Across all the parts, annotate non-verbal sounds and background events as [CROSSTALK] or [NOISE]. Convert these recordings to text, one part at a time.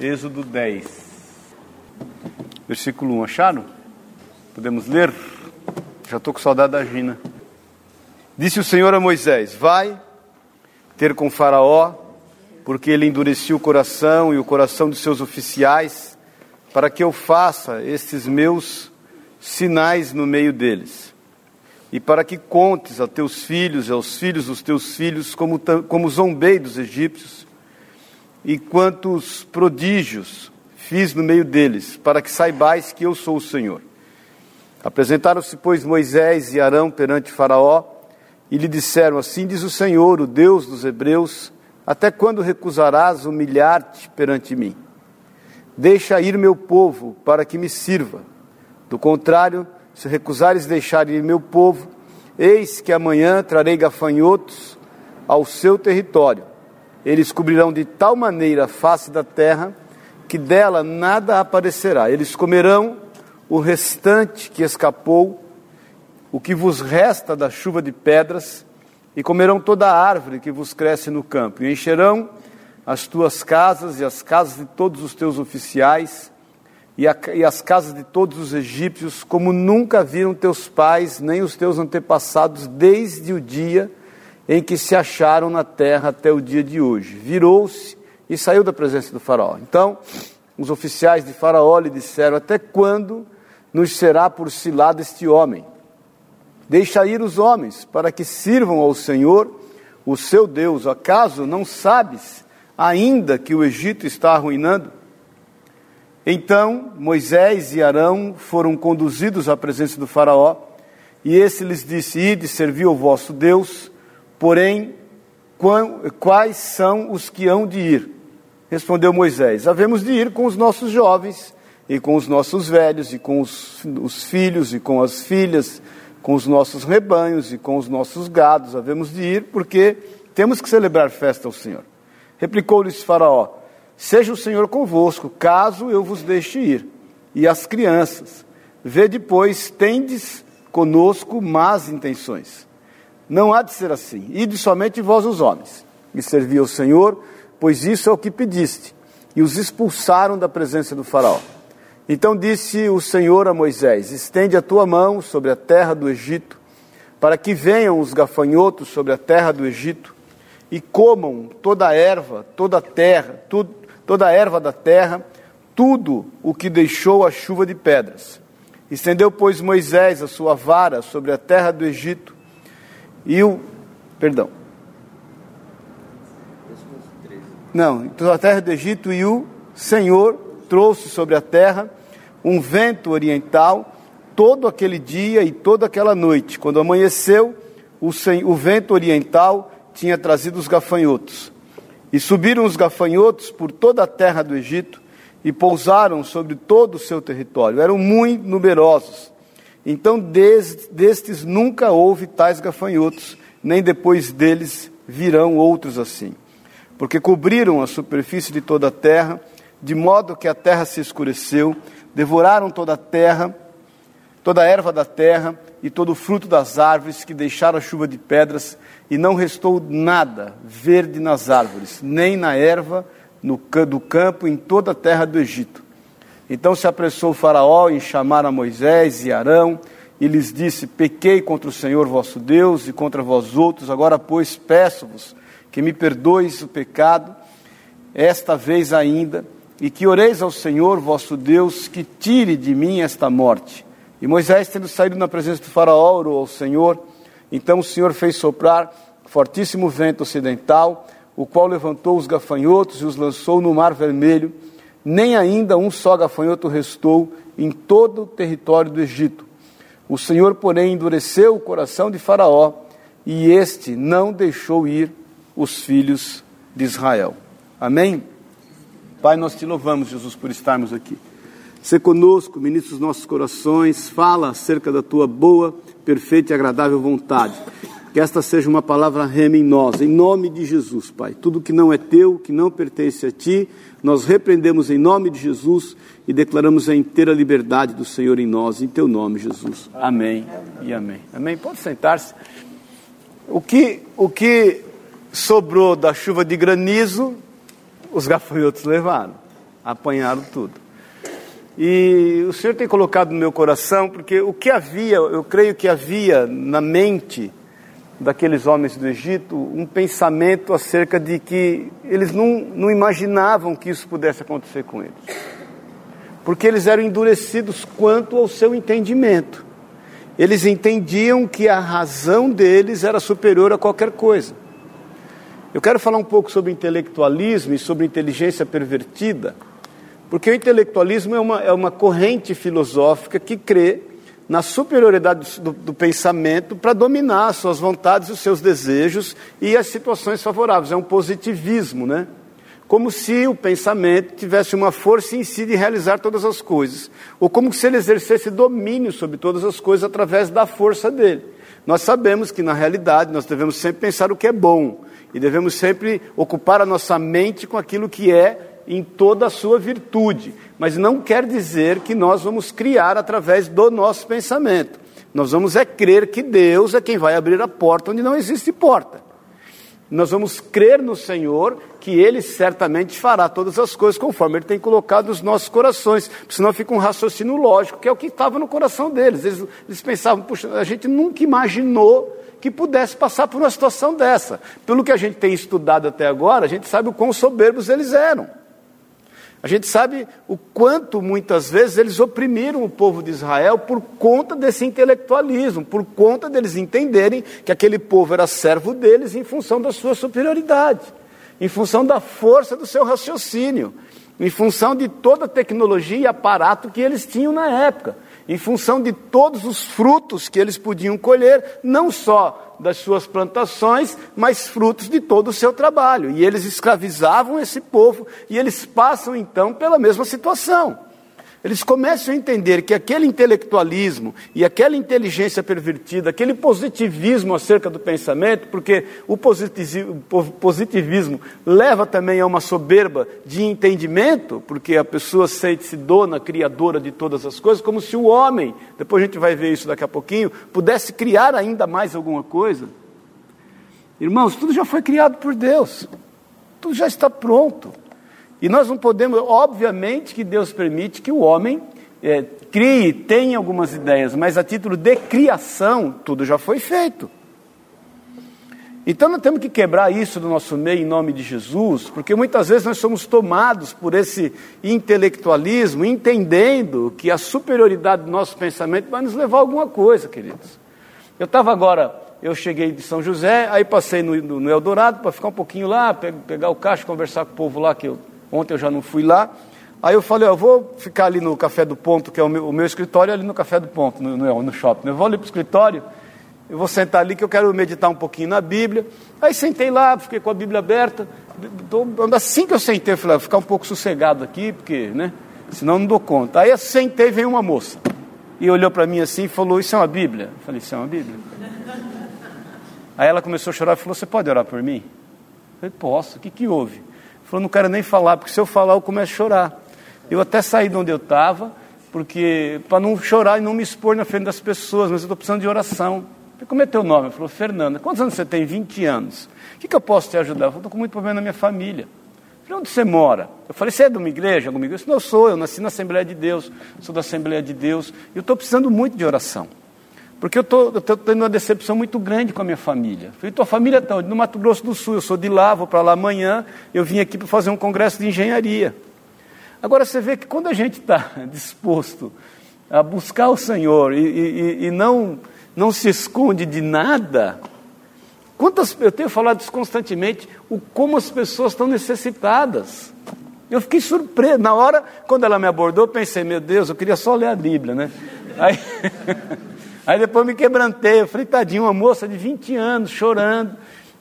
Êxodo 10, versículo 1. Acharam? Podemos ler? Já estou com saudade da Gina. Disse o Senhor a Moisés: Vai ter com Faraó, porque ele endureceu o coração e o coração dos seus oficiais, para que eu faça estes meus sinais no meio deles. E para que contes a teus filhos e aos filhos dos teus filhos como, como zombei dos egípcios e quantos prodígios fiz no meio deles, para que saibais que eu sou o Senhor. Apresentaram-se, pois, Moisés e Arão perante Faraó e lhe disseram: Assim diz o Senhor, o Deus dos Hebreus: Até quando recusarás humilhar-te perante mim? Deixa ir meu povo para que me sirva. Do contrário, se recusares deixar ir meu povo, eis que amanhã trarei gafanhotos ao seu território eles cobrirão de tal maneira a face da terra que dela nada aparecerá. Eles comerão o restante que escapou, o que vos resta da chuva de pedras, e comerão toda a árvore que vos cresce no campo, e encherão as tuas casas e as casas de todos os teus oficiais, e, a, e as casas de todos os egípcios, como nunca viram teus pais, nem os teus antepassados, desde o dia em que se acharam na terra até o dia de hoje. Virou-se e saiu da presença do Faraó. Então, os oficiais de Faraó lhe disseram: Até quando nos será por cilado este homem? Deixa ir os homens, para que sirvam ao Senhor, o seu Deus. Acaso não sabes ainda que o Egito está arruinando? Então Moisés e Arão foram conduzidos à presença do Faraó, e esse lhes disse: Ide, servi o vosso Deus. Porém, quais são os que hão de ir? Respondeu Moisés: Havemos de ir com os nossos jovens, e com os nossos velhos, e com os, os filhos, e com as filhas, com os nossos rebanhos, e com os nossos gados. Havemos de ir, porque temos que celebrar festa ao Senhor. Replicou-lhes Faraó: Seja o Senhor convosco, caso eu vos deixe ir. E as crianças, vê depois, tendes conosco más intenções. Não há de ser assim. Ide somente vós os homens, e servi ao Senhor, pois isso é o que pediste. E os expulsaram da presença do faraó. Então disse o Senhor a Moisés: Estende a tua mão sobre a terra do Egito, para que venham os gafanhotos sobre a terra do Egito e comam toda a erva, toda a terra, tudo, toda a erva da terra, tudo o que deixou a chuva de pedras. Estendeu, pois, Moisés a sua vara sobre a terra do Egito, e o. Perdão. Não, a terra do Egito e o Senhor trouxe sobre a terra um vento oriental todo aquele dia e toda aquela noite. Quando amanheceu, o, o vento oriental tinha trazido os gafanhotos. E subiram os gafanhotos por toda a terra do Egito e pousaram sobre todo o seu território. Eram muito numerosos então, destes nunca houve tais gafanhotos, nem depois deles virão outros assim. Porque cobriram a superfície de toda a terra, de modo que a terra se escureceu, devoraram toda a terra, toda a erva da terra e todo o fruto das árvores, que deixaram a chuva de pedras, e não restou nada verde nas árvores, nem na erva no, do campo, em toda a terra do Egito então se apressou o Faraó em chamar a Moisés e Arão e lhes disse: Pequei contra o Senhor vosso Deus e contra vós outros, agora, pois, peço-vos que me perdoes o pecado, esta vez ainda, e que oreis ao Senhor vosso Deus que tire de mim esta morte. E Moisés, tendo saído na presença do Faraó, orou ao Senhor. Então o Senhor fez soprar fortíssimo vento ocidental, o qual levantou os gafanhotos e os lançou no mar vermelho nem ainda um só gafanhoto restou em todo o território do Egito. O Senhor, porém, endureceu o coração de Faraó, e este não deixou ir os filhos de Israel. Amém? Pai, nós te louvamos, Jesus, por estarmos aqui. Se conosco, ministra os nossos corações, fala acerca da tua boa, perfeita e agradável vontade. Que esta seja uma palavra rema em nós, em nome de Jesus, Pai. Tudo que não é teu, que não pertence a ti, nós repreendemos em nome de Jesus e declaramos a inteira liberdade do Senhor em nós, em teu nome, Jesus. Amém e amém. Amém. Pode sentar-se. O que, o que sobrou da chuva de granizo, os gafanhotos levaram. apanharam tudo. E o Senhor tem colocado no meu coração, porque o que havia, eu creio que havia na mente daqueles homens do Egito um pensamento acerca de que eles não, não imaginavam que isso pudesse acontecer com eles. Porque eles eram endurecidos quanto ao seu entendimento. Eles entendiam que a razão deles era superior a qualquer coisa. Eu quero falar um pouco sobre intelectualismo e sobre inteligência pervertida, porque o intelectualismo é uma, é uma corrente filosófica que crê na superioridade do, do pensamento para dominar as suas vontades, os seus desejos e as situações favoráveis. É um positivismo, né? Como se o pensamento tivesse uma força em si de realizar todas as coisas, ou como se ele exercesse domínio sobre todas as coisas através da força dele. Nós sabemos que, na realidade, nós devemos sempre pensar o que é bom e devemos sempre ocupar a nossa mente com aquilo que é em toda a sua virtude. Mas não quer dizer que nós vamos criar através do nosso pensamento. Nós vamos é crer que Deus é quem vai abrir a porta onde não existe porta. Nós vamos crer no Senhor que Ele certamente fará todas as coisas conforme Ele tem colocado nos nossos corações. Senão fica um raciocínio lógico, que é o que estava no coração deles. Eles, eles pensavam, puxa, a gente nunca imaginou que pudesse passar por uma situação dessa. Pelo que a gente tem estudado até agora, a gente sabe o quão soberbos eles eram. A gente sabe o quanto muitas vezes eles oprimiram o povo de Israel por conta desse intelectualismo, por conta deles entenderem que aquele povo era servo deles em função da sua superioridade, em função da força do seu raciocínio, em função de toda a tecnologia e aparato que eles tinham na época em função de todos os frutos que eles podiam colher, não só das suas plantações, mas frutos de todo o seu trabalho. E eles escravizavam esse povo e eles passam então pela mesma situação. Eles começam a entender que aquele intelectualismo e aquela inteligência pervertida, aquele positivismo acerca do pensamento, porque o positivismo leva também a uma soberba de entendimento, porque a pessoa sente-se dona, criadora de todas as coisas, como se o homem, depois a gente vai ver isso daqui a pouquinho, pudesse criar ainda mais alguma coisa. Irmãos, tudo já foi criado por Deus, tudo já está pronto. E nós não podemos, obviamente que Deus permite que o homem é, crie, tenha algumas ideias, mas a título de criação, tudo já foi feito. Então nós temos que quebrar isso do nosso meio em nome de Jesus, porque muitas vezes nós somos tomados por esse intelectualismo, entendendo que a superioridade do nosso pensamento vai nos levar a alguma coisa, queridos. Eu estava agora, eu cheguei de São José, aí passei no, no, Eldorado para ficar um pouquinho lá, pegar o caixa, conversar com o povo lá que eu Ontem eu já não fui lá. Aí eu falei, ó, eu vou ficar ali no Café do Ponto, que é o meu, o meu escritório, ali no Café do Ponto, no, no, no shopping. Eu vou ali para o escritório, eu vou sentar ali que eu quero meditar um pouquinho na Bíblia. Aí sentei lá, fiquei com a Bíblia aberta. Assim que eu sentei, eu falei, vou ficar um pouco sossegado aqui, porque, né, senão não dou conta. Aí eu sentei, veio uma moça. E olhou para mim assim e falou, isso é uma Bíblia? Eu falei, isso é uma Bíblia. Aí ela começou a chorar e falou, você pode orar por mim? Eu falei, posso, o que, que houve? Falou, não quero nem falar, porque se eu falar eu começo a chorar. Eu até saí de onde eu estava, porque para não chorar e não me expor na frente das pessoas, mas eu estou precisando de oração. Falei, como é teu nome? Ele falou, Fernanda. Quantos anos você tem? 20 anos. O que, que eu posso te ajudar? Eu estou com muito problema na minha família. Eu falei, onde você mora? Eu falei, você é de uma igreja? Alguma igreja? Não, eu sou, eu nasci na Assembleia de Deus, sou da Assembleia de Deus, e eu estou precisando muito de oração. Porque eu estou tendo uma decepção muito grande com a minha família. Falei, tua família está no Mato Grosso do Sul, eu sou de lá, vou para lá amanhã, eu vim aqui para fazer um congresso de engenharia. Agora você vê que quando a gente está [LAUGHS] disposto a buscar o Senhor e, e, e, não, não se esconde de nada, quantas, eu tenho falado isso constantemente, o como as pessoas estão necessitadas. Eu fiquei surpreso. Na hora, quando ela me abordou, pensei, meu Deus, eu queria só ler a Bíblia, né? Aí. [LAUGHS] Aí depois me quebrantei, eu falei, tadinho, uma moça de 20 anos chorando.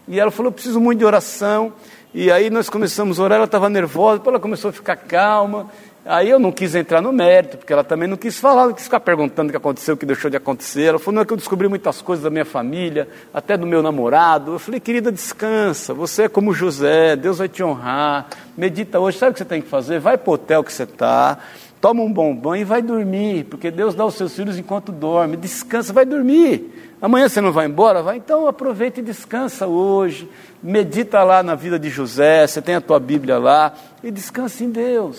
E ela falou, preciso muito de oração. E aí nós começamos a orar, ela estava nervosa, depois ela começou a ficar calma. Aí eu não quis entrar no mérito, porque ela também não quis falar, não quis ficar perguntando o que aconteceu, o que deixou de acontecer. Ela falou, não é que eu descobri muitas coisas da minha família, até do meu namorado. Eu falei, querida, descansa, você é como José, Deus vai te honrar. Medita hoje, sabe o que você tem que fazer? Vai para o hotel que você está toma um bom banho e vai dormir, porque Deus dá aos seus filhos enquanto dorme. Descansa, vai dormir. Amanhã você não vai embora? Vai, então aproveita e descansa hoje. Medita lá na vida de José, você tem a tua Bíblia lá e descansa em Deus.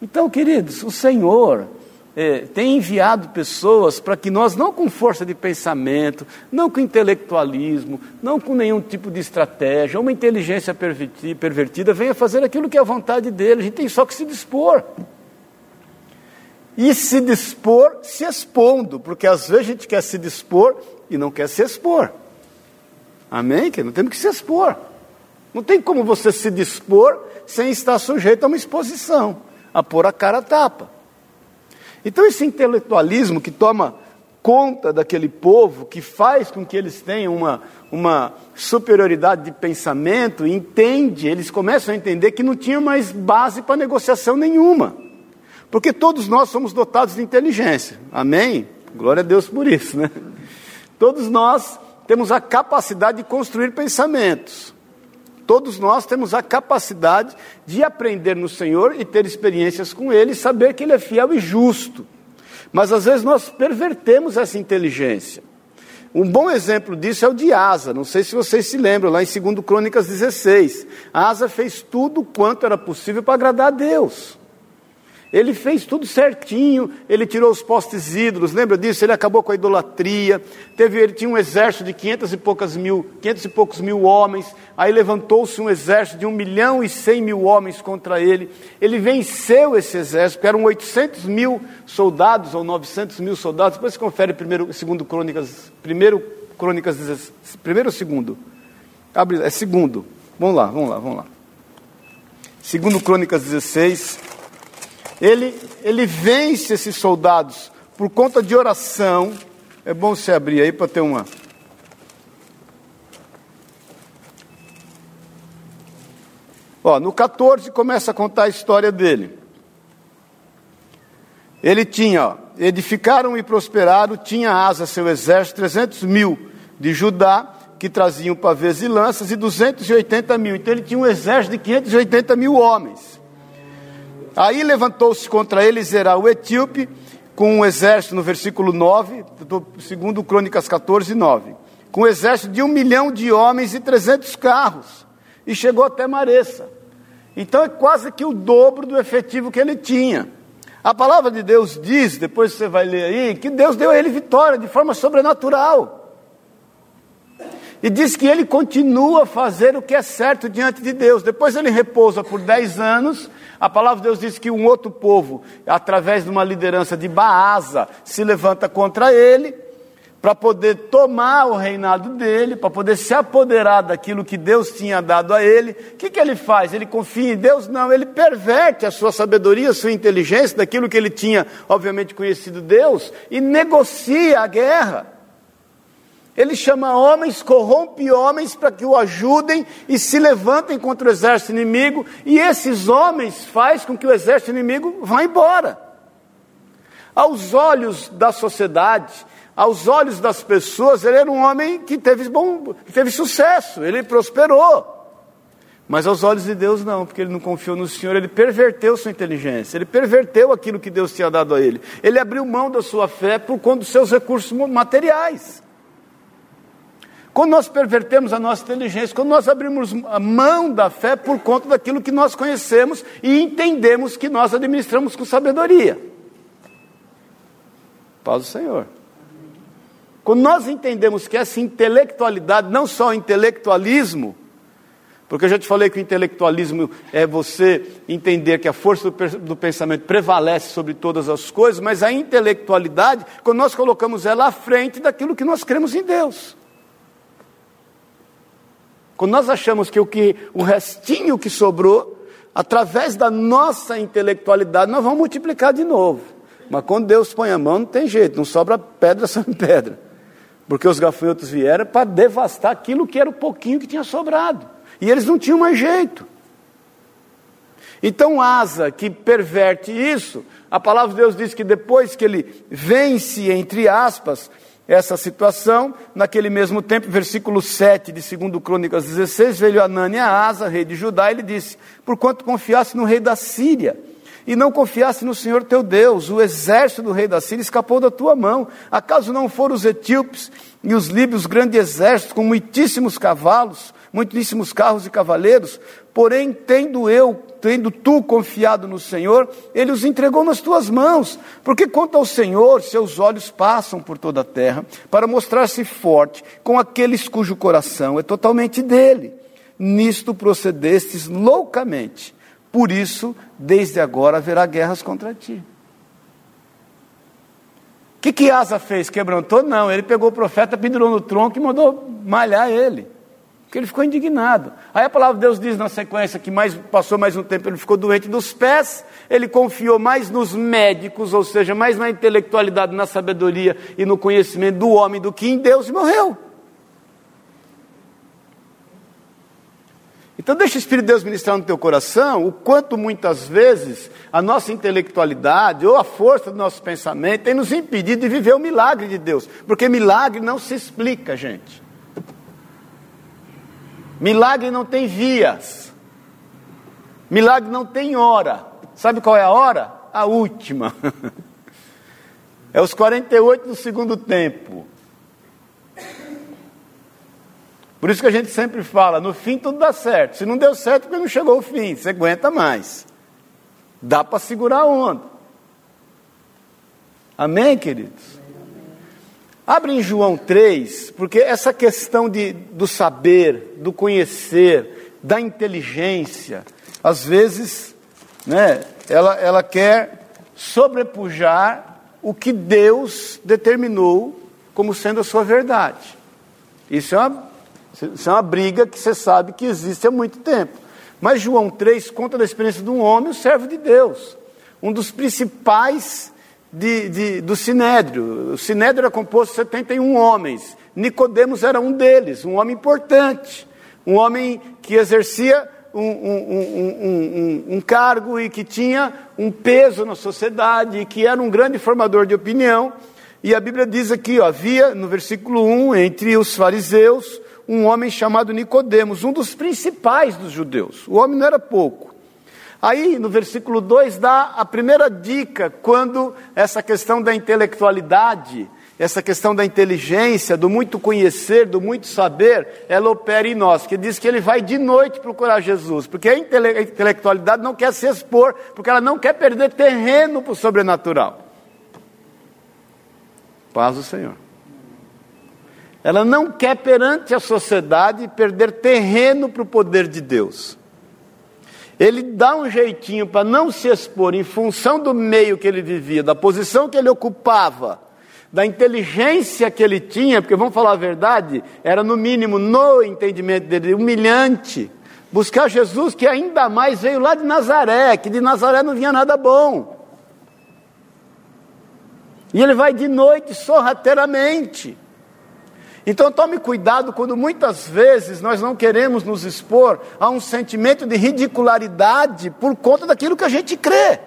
Então, queridos, o Senhor é, tem enviado pessoas para que nós, não com força de pensamento, não com intelectualismo, não com nenhum tipo de estratégia, uma inteligência pervertida, venha fazer aquilo que é a vontade dele. A gente tem só que se dispor. E se dispor se expondo, porque às vezes a gente quer se dispor e não quer se expor. Amém? Que não temos que se expor. Não tem como você se dispor sem estar sujeito a uma exposição, a pôr a cara a tapa. Então, esse intelectualismo que toma conta daquele povo, que faz com que eles tenham uma, uma superioridade de pensamento, entende, eles começam a entender que não tinha mais base para negociação nenhuma. Porque todos nós somos dotados de inteligência. Amém? Glória a Deus por isso, né? Todos nós temos a capacidade de construir pensamentos. Todos nós temos a capacidade de aprender no Senhor e ter experiências com Ele e saber que Ele é fiel e justo. Mas às vezes nós pervertemos essa inteligência. Um bom exemplo disso é o de Asa. Não sei se vocês se lembram, lá em 2 Crônicas 16. Asa fez tudo quanto era possível para agradar a Deus. Ele fez tudo certinho, ele tirou os postes ídolos, lembra disso? Ele acabou com a idolatria, teve, ele tinha um exército de 500 e, poucas mil, 500 e poucos mil homens, aí levantou-se um exército de um milhão e cem mil homens contra ele, ele venceu esse exército, que eram 800 mil soldados ou 900 mil soldados, depois confere primeiro, segundo Crônicas, primeiro Crônicas, primeiro ou segundo? Abre, é segundo, vamos lá, vamos lá, vamos lá. Segundo Crônicas 16, ele, ele vence esses soldados por conta de oração. É bom você abrir aí para ter uma. Ó, no 14 começa a contar a história dele. Ele tinha, ó, edificaram e prosperaram, tinha asa seu exército, 300 mil de Judá, que traziam pavês e lanças, e 280 mil. Então ele tinha um exército de 580 mil homens. Aí levantou-se contra ele Zerá o etíope, com um exército, no versículo 9, segundo Crônicas 14, 9, com um exército de um milhão de homens e 300 carros, e chegou até Maressa. Então é quase que o dobro do efetivo que ele tinha. A palavra de Deus diz, depois você vai ler aí, que Deus deu a ele vitória de forma sobrenatural. E diz que ele continua a fazer o que é certo diante de Deus. Depois ele repousa por dez anos. A palavra de Deus diz que um outro povo, através de uma liderança de Baasa, se levanta contra ele para poder tomar o reinado dele, para poder se apoderar daquilo que Deus tinha dado a ele. O que, que ele faz? Ele confia em Deus? Não, ele perverte a sua sabedoria, a sua inteligência, daquilo que ele tinha, obviamente, conhecido Deus, e negocia a guerra. Ele chama homens, corrompe homens para que o ajudem e se levantem contra o exército inimigo, e esses homens faz com que o exército inimigo vá embora. Aos olhos da sociedade, aos olhos das pessoas, ele era um homem que teve, bom, que teve sucesso, ele prosperou. Mas aos olhos de Deus não, porque ele não confiou no Senhor, ele perverteu sua inteligência, ele perverteu aquilo que Deus tinha dado a ele. Ele abriu mão da sua fé por conta dos seus recursos materiais. Quando nós pervertemos a nossa inteligência, quando nós abrimos a mão da fé por conta daquilo que nós conhecemos e entendemos que nós administramos com sabedoria. Paz do Senhor. Quando nós entendemos que essa intelectualidade, não só o intelectualismo, porque eu já te falei que o intelectualismo é você entender que a força do pensamento prevalece sobre todas as coisas, mas a intelectualidade, quando nós colocamos ela à frente daquilo que nós cremos em Deus. Quando nós achamos que o, que o restinho que sobrou, através da nossa intelectualidade, nós vamos multiplicar de novo. Mas quando Deus põe a mão, não tem jeito, não sobra pedra [LAUGHS] sobre pedra. Porque os gafanhotos vieram para devastar aquilo que era o pouquinho que tinha sobrado. E eles não tinham mais jeito. Então, Asa, que perverte isso, a palavra de Deus diz que depois que ele vence, entre aspas, essa situação. Naquele mesmo tempo, versículo 7 de 2 Crônicas 16, veio Anani a Asa, rei de Judá, e ele disse: Porquanto confiasse no rei da Síria, e não confiasse no Senhor teu Deus, o exército do rei da Síria escapou da tua mão. Acaso não foram os etíopes e os líbios grande exército com muitíssimos cavalos, muitíssimos carros e cavaleiros? Porém, tendo eu, tendo tu confiado no Senhor, ele os entregou nas tuas mãos. Porque quanto ao Senhor, seus olhos passam por toda a terra para mostrar-se forte com aqueles cujo coração é totalmente dele. Nisto procedestes loucamente. Por isso, desde agora haverá guerras contra ti. O que, que Asa fez? Quebrantou? Não, ele pegou o profeta, pendurou no tronco e mandou malhar ele. Porque ele ficou indignado. Aí a palavra de Deus diz na sequência que mais, passou mais um tempo, ele ficou doente dos pés, ele confiou mais nos médicos, ou seja, mais na intelectualidade, na sabedoria e no conhecimento do homem do que em Deus e morreu. Então deixa o Espírito de Deus ministrar no teu coração o quanto muitas vezes a nossa intelectualidade ou a força do nosso pensamento tem nos impedido de viver o milagre de Deus. Porque milagre não se explica, gente. Milagre não tem vias. Milagre não tem hora. Sabe qual é a hora? A última. [LAUGHS] É os 48 do segundo tempo. Por isso que a gente sempre fala, no fim tudo dá certo. Se não deu certo, porque não chegou o fim, você aguenta mais. Dá para segurar a onda. Amém, queridos? Abre em João 3, porque essa questão de, do saber, do conhecer, da inteligência, às vezes, né, ela, ela quer sobrepujar o que Deus determinou como sendo a sua verdade. Isso é uma, isso é uma briga que você sabe que existe há muito tempo. Mas João 3 conta da experiência de um homem, o servo de Deus, um dos principais de, de, do Sinédrio. O Sinédrio era composto de 71 homens. Nicodemos era um deles, um homem importante, um homem que exercia um, um, um, um, cargo e que tinha um peso na sociedade e que era um grande formador de opinião. E a Bíblia diz aqui, ó, havia no versículo 1, entre os fariseus, um homem chamado Nicodemos, um dos principais dos judeus. O homem não era pouco. Aí, no versículo 2, dá a primeira dica quando essa questão da intelectualidade, essa questão da inteligência, do muito conhecer, do muito saber, ela opera em nós, que diz que ele vai de noite procurar Jesus, porque a intelectualidade não quer se expor, porque ela não quer perder terreno para o sobrenatural. Paz do Senhor. Ela não quer perante a sociedade perder terreno para o poder de Deus. Ele dá um jeitinho para não se expor em função do meio que ele vivia, da posição que ele ocupava, da inteligência que ele tinha, porque vamos falar a verdade, era no mínimo, no entendimento dele, humilhante. Buscar Jesus, que ainda mais veio lá de Nazaré, que de Nazaré não vinha nada bom. E ele vai de noite sorrateiramente. Então tome cuidado quando muitas vezes nós não queremos nos expor a um sentimento de ridicularidade por conta daquilo que a gente crê.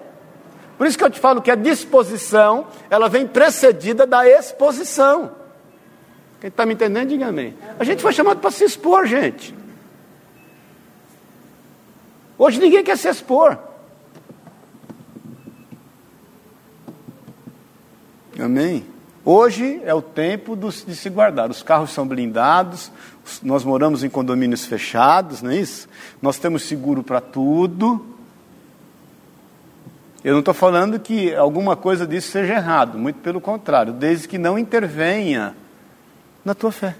Por isso que eu te falo que a disposição, ela vem precedida da exposição. Quem está me entendendo, diga amém. A gente foi chamado para se expor, gente. Hoje ninguém quer se expor. Amém. Hoje é o tempo de se guardar. Os carros são blindados, nós moramos em condomínios fechados, não é isso? Nós temos seguro para tudo. Eu não estou falando que alguma coisa disso seja errado, muito pelo contrário, desde que não intervenha na tua fé.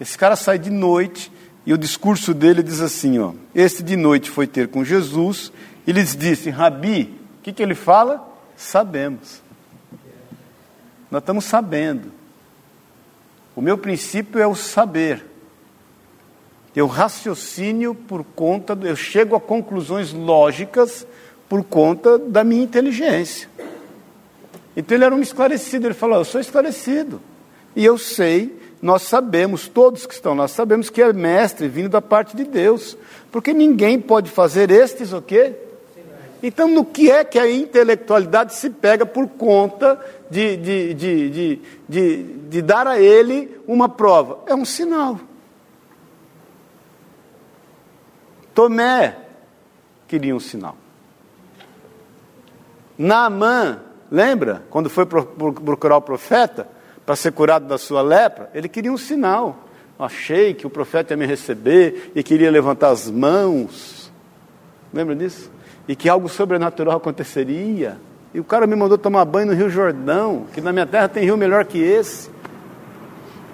Esse cara sai de noite e o discurso dele diz assim: ó, este de noite foi ter com Jesus e lhes disse: Rabi, o que, que ele fala? Sabemos. Nós estamos sabendo. O meu princípio é o saber. Eu raciocínio por conta, do, eu chego a conclusões lógicas por conta da minha inteligência. Então ele era um esclarecido, ele falou: Eu sou esclarecido. E eu sei, nós sabemos, todos que estão lá sabemos que é mestre vindo da parte de Deus. Porque ninguém pode fazer estes o quê? Então, no que é que a intelectualidade se pega por conta de, de, de, de, de dar a ele uma prova? É um sinal. Tomé queria um sinal. Naamã, lembra? Quando foi procurar o profeta, para ser curado da sua lepra, ele queria um sinal. Achei que o profeta ia me receber e queria levantar as mãos. Lembra disso? E que algo sobrenatural aconteceria. E o cara me mandou tomar banho no Rio Jordão, que na minha terra tem rio melhor que esse.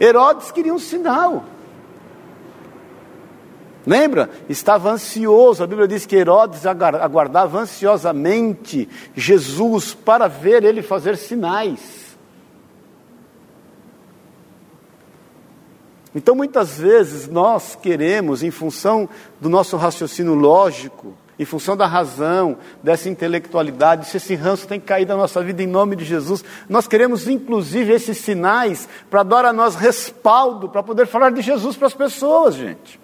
Herodes queria um sinal. Lembra? Estava ansioso. A Bíblia diz que Herodes aguardava ansiosamente Jesus para ver ele fazer sinais. Então, muitas vezes, nós queremos, em função do nosso raciocínio lógico, em função da razão, dessa intelectualidade, se esse ranço tem que cair da nossa vida em nome de Jesus, nós queremos, inclusive, esses sinais para dar a nós respaldo, para poder falar de Jesus para as pessoas, gente.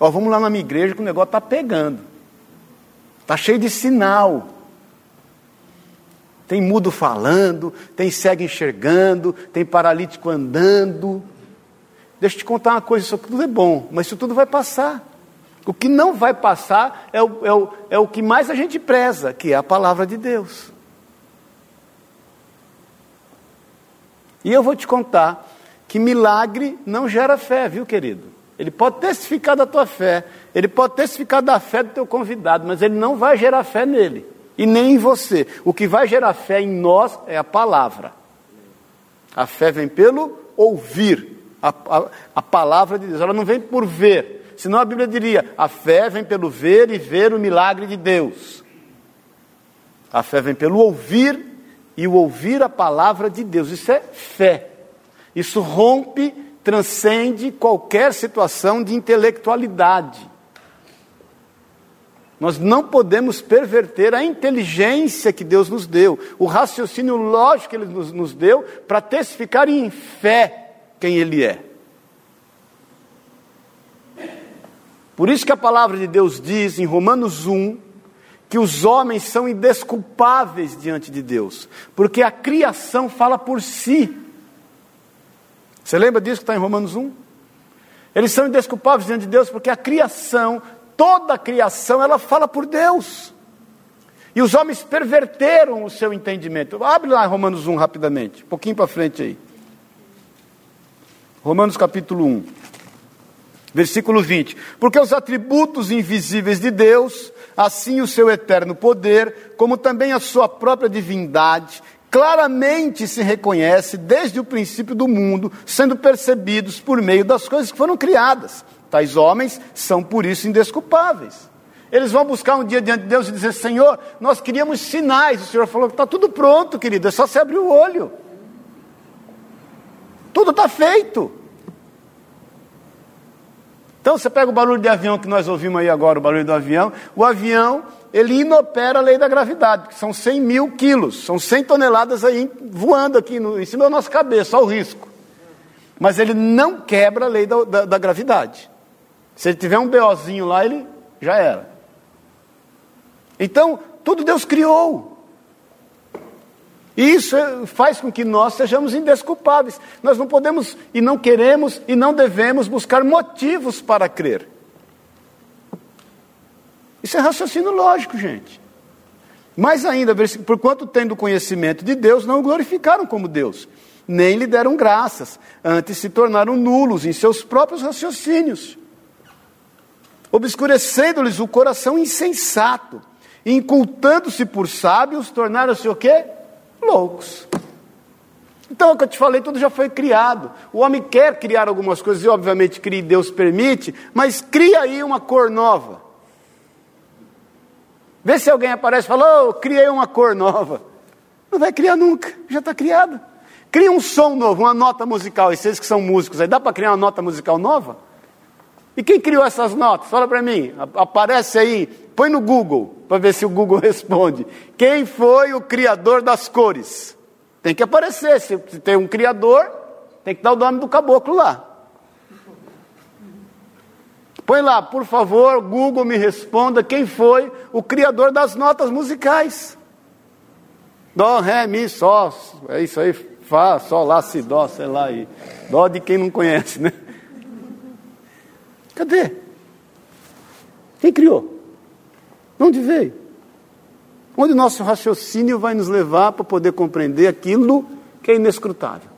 Ó, vamos lá na minha igreja que o negócio está pegando. Está cheio de sinal. Tem mudo falando, tem cego enxergando, tem paralítico andando. Deixa eu te contar uma coisa, isso tudo é bom, mas isso tudo vai passar. O que não vai passar é o, é o, é o que mais a gente preza, que é a palavra de Deus. E eu vou te contar que milagre não gera fé, viu, querido? Ele pode testificar da tua fé, ele pode testificar da fé do teu convidado, mas ele não vai gerar fé nele e nem em você. O que vai gerar fé em nós é a palavra. A fé vem pelo ouvir a, a, a palavra de Deus, ela não vem por ver. Senão a Bíblia diria: a fé vem pelo ver e ver o milagre de Deus. A fé vem pelo ouvir e o ouvir a palavra de Deus. Isso é fé. Isso rompe transcende qualquer situação de intelectualidade. Nós não podemos perverter a inteligência que Deus nos deu, o raciocínio lógico que Ele nos, nos deu, para testificar em fé quem Ele é. Por isso que a palavra de Deus diz em Romanos 1 que os homens são indesculpáveis diante de Deus, porque a criação fala por si. Você lembra disso que está em Romanos 1? Eles são indesculpáveis diante de Deus porque a criação, toda a criação, ela fala por Deus. E os homens perverteram o seu entendimento. Abre lá Romanos 1 rapidamente, um pouquinho para frente aí. Romanos capítulo 1, versículo 20. Porque os atributos invisíveis de Deus, assim o seu eterno poder, como também a sua própria divindade, claramente se reconhece desde o princípio do mundo, sendo percebidos por meio das coisas que foram criadas. Tais homens são por isso indesculpáveis. Eles vão buscar um dia diante de Deus e dizer: Senhor, nós queríamos sinais. O Senhor falou que está tudo pronto, querido, é só você abrir o olho. Tudo está feito. Então você pega o barulho de avião que nós ouvimos aí agora, o barulho do avião. O avião ele inopera a lei da gravidade, que são 100 mil quilos, são 100 toneladas aí voando aqui no, em cima da nossa cabeça, ao risco. Mas ele não quebra a lei da, da, da gravidade. Se ele tiver um BOzinho lá, ele já era. Então, tudo Deus criou. E isso faz com que nós sejamos indesculpáveis. Nós não podemos e não queremos e não devemos buscar motivos para crer. Isso é raciocínio lógico, gente. Mais ainda, por quanto tendo conhecimento de Deus, não o glorificaram como Deus, nem lhe deram graças, antes se tornaram nulos em seus próprios raciocínios, obscurecendo-lhes o coração insensato, incultando-se por sábios, tornaram-se o quê? Loucos. Então, é o que eu te falei, tudo já foi criado. O homem quer criar algumas coisas, e obviamente cria, Deus permite, mas cria aí uma cor nova. Vê se alguém aparece e fala, oh, criei uma cor nova. Não vai criar nunca, já está criado. Cria um som novo, uma nota musical. E vocês que são músicos aí, dá para criar uma nota musical nova? E quem criou essas notas? Fala para mim, aparece aí, põe no Google, para ver se o Google [LAUGHS] responde. Quem foi o criador das cores? Tem que aparecer, se tem um criador, tem que dar o nome do caboclo lá. Põe lá, por favor, Google me responda quem foi o criador das notas musicais. Dó, Ré, Mi, Sol, é isso aí, Fá, Sol, Lá, Si, Dó, sei lá, e Dó de quem não conhece, né? Cadê? Quem criou? Onde veio? Onde nosso raciocínio vai nos levar para poder compreender aquilo que é inescrutável.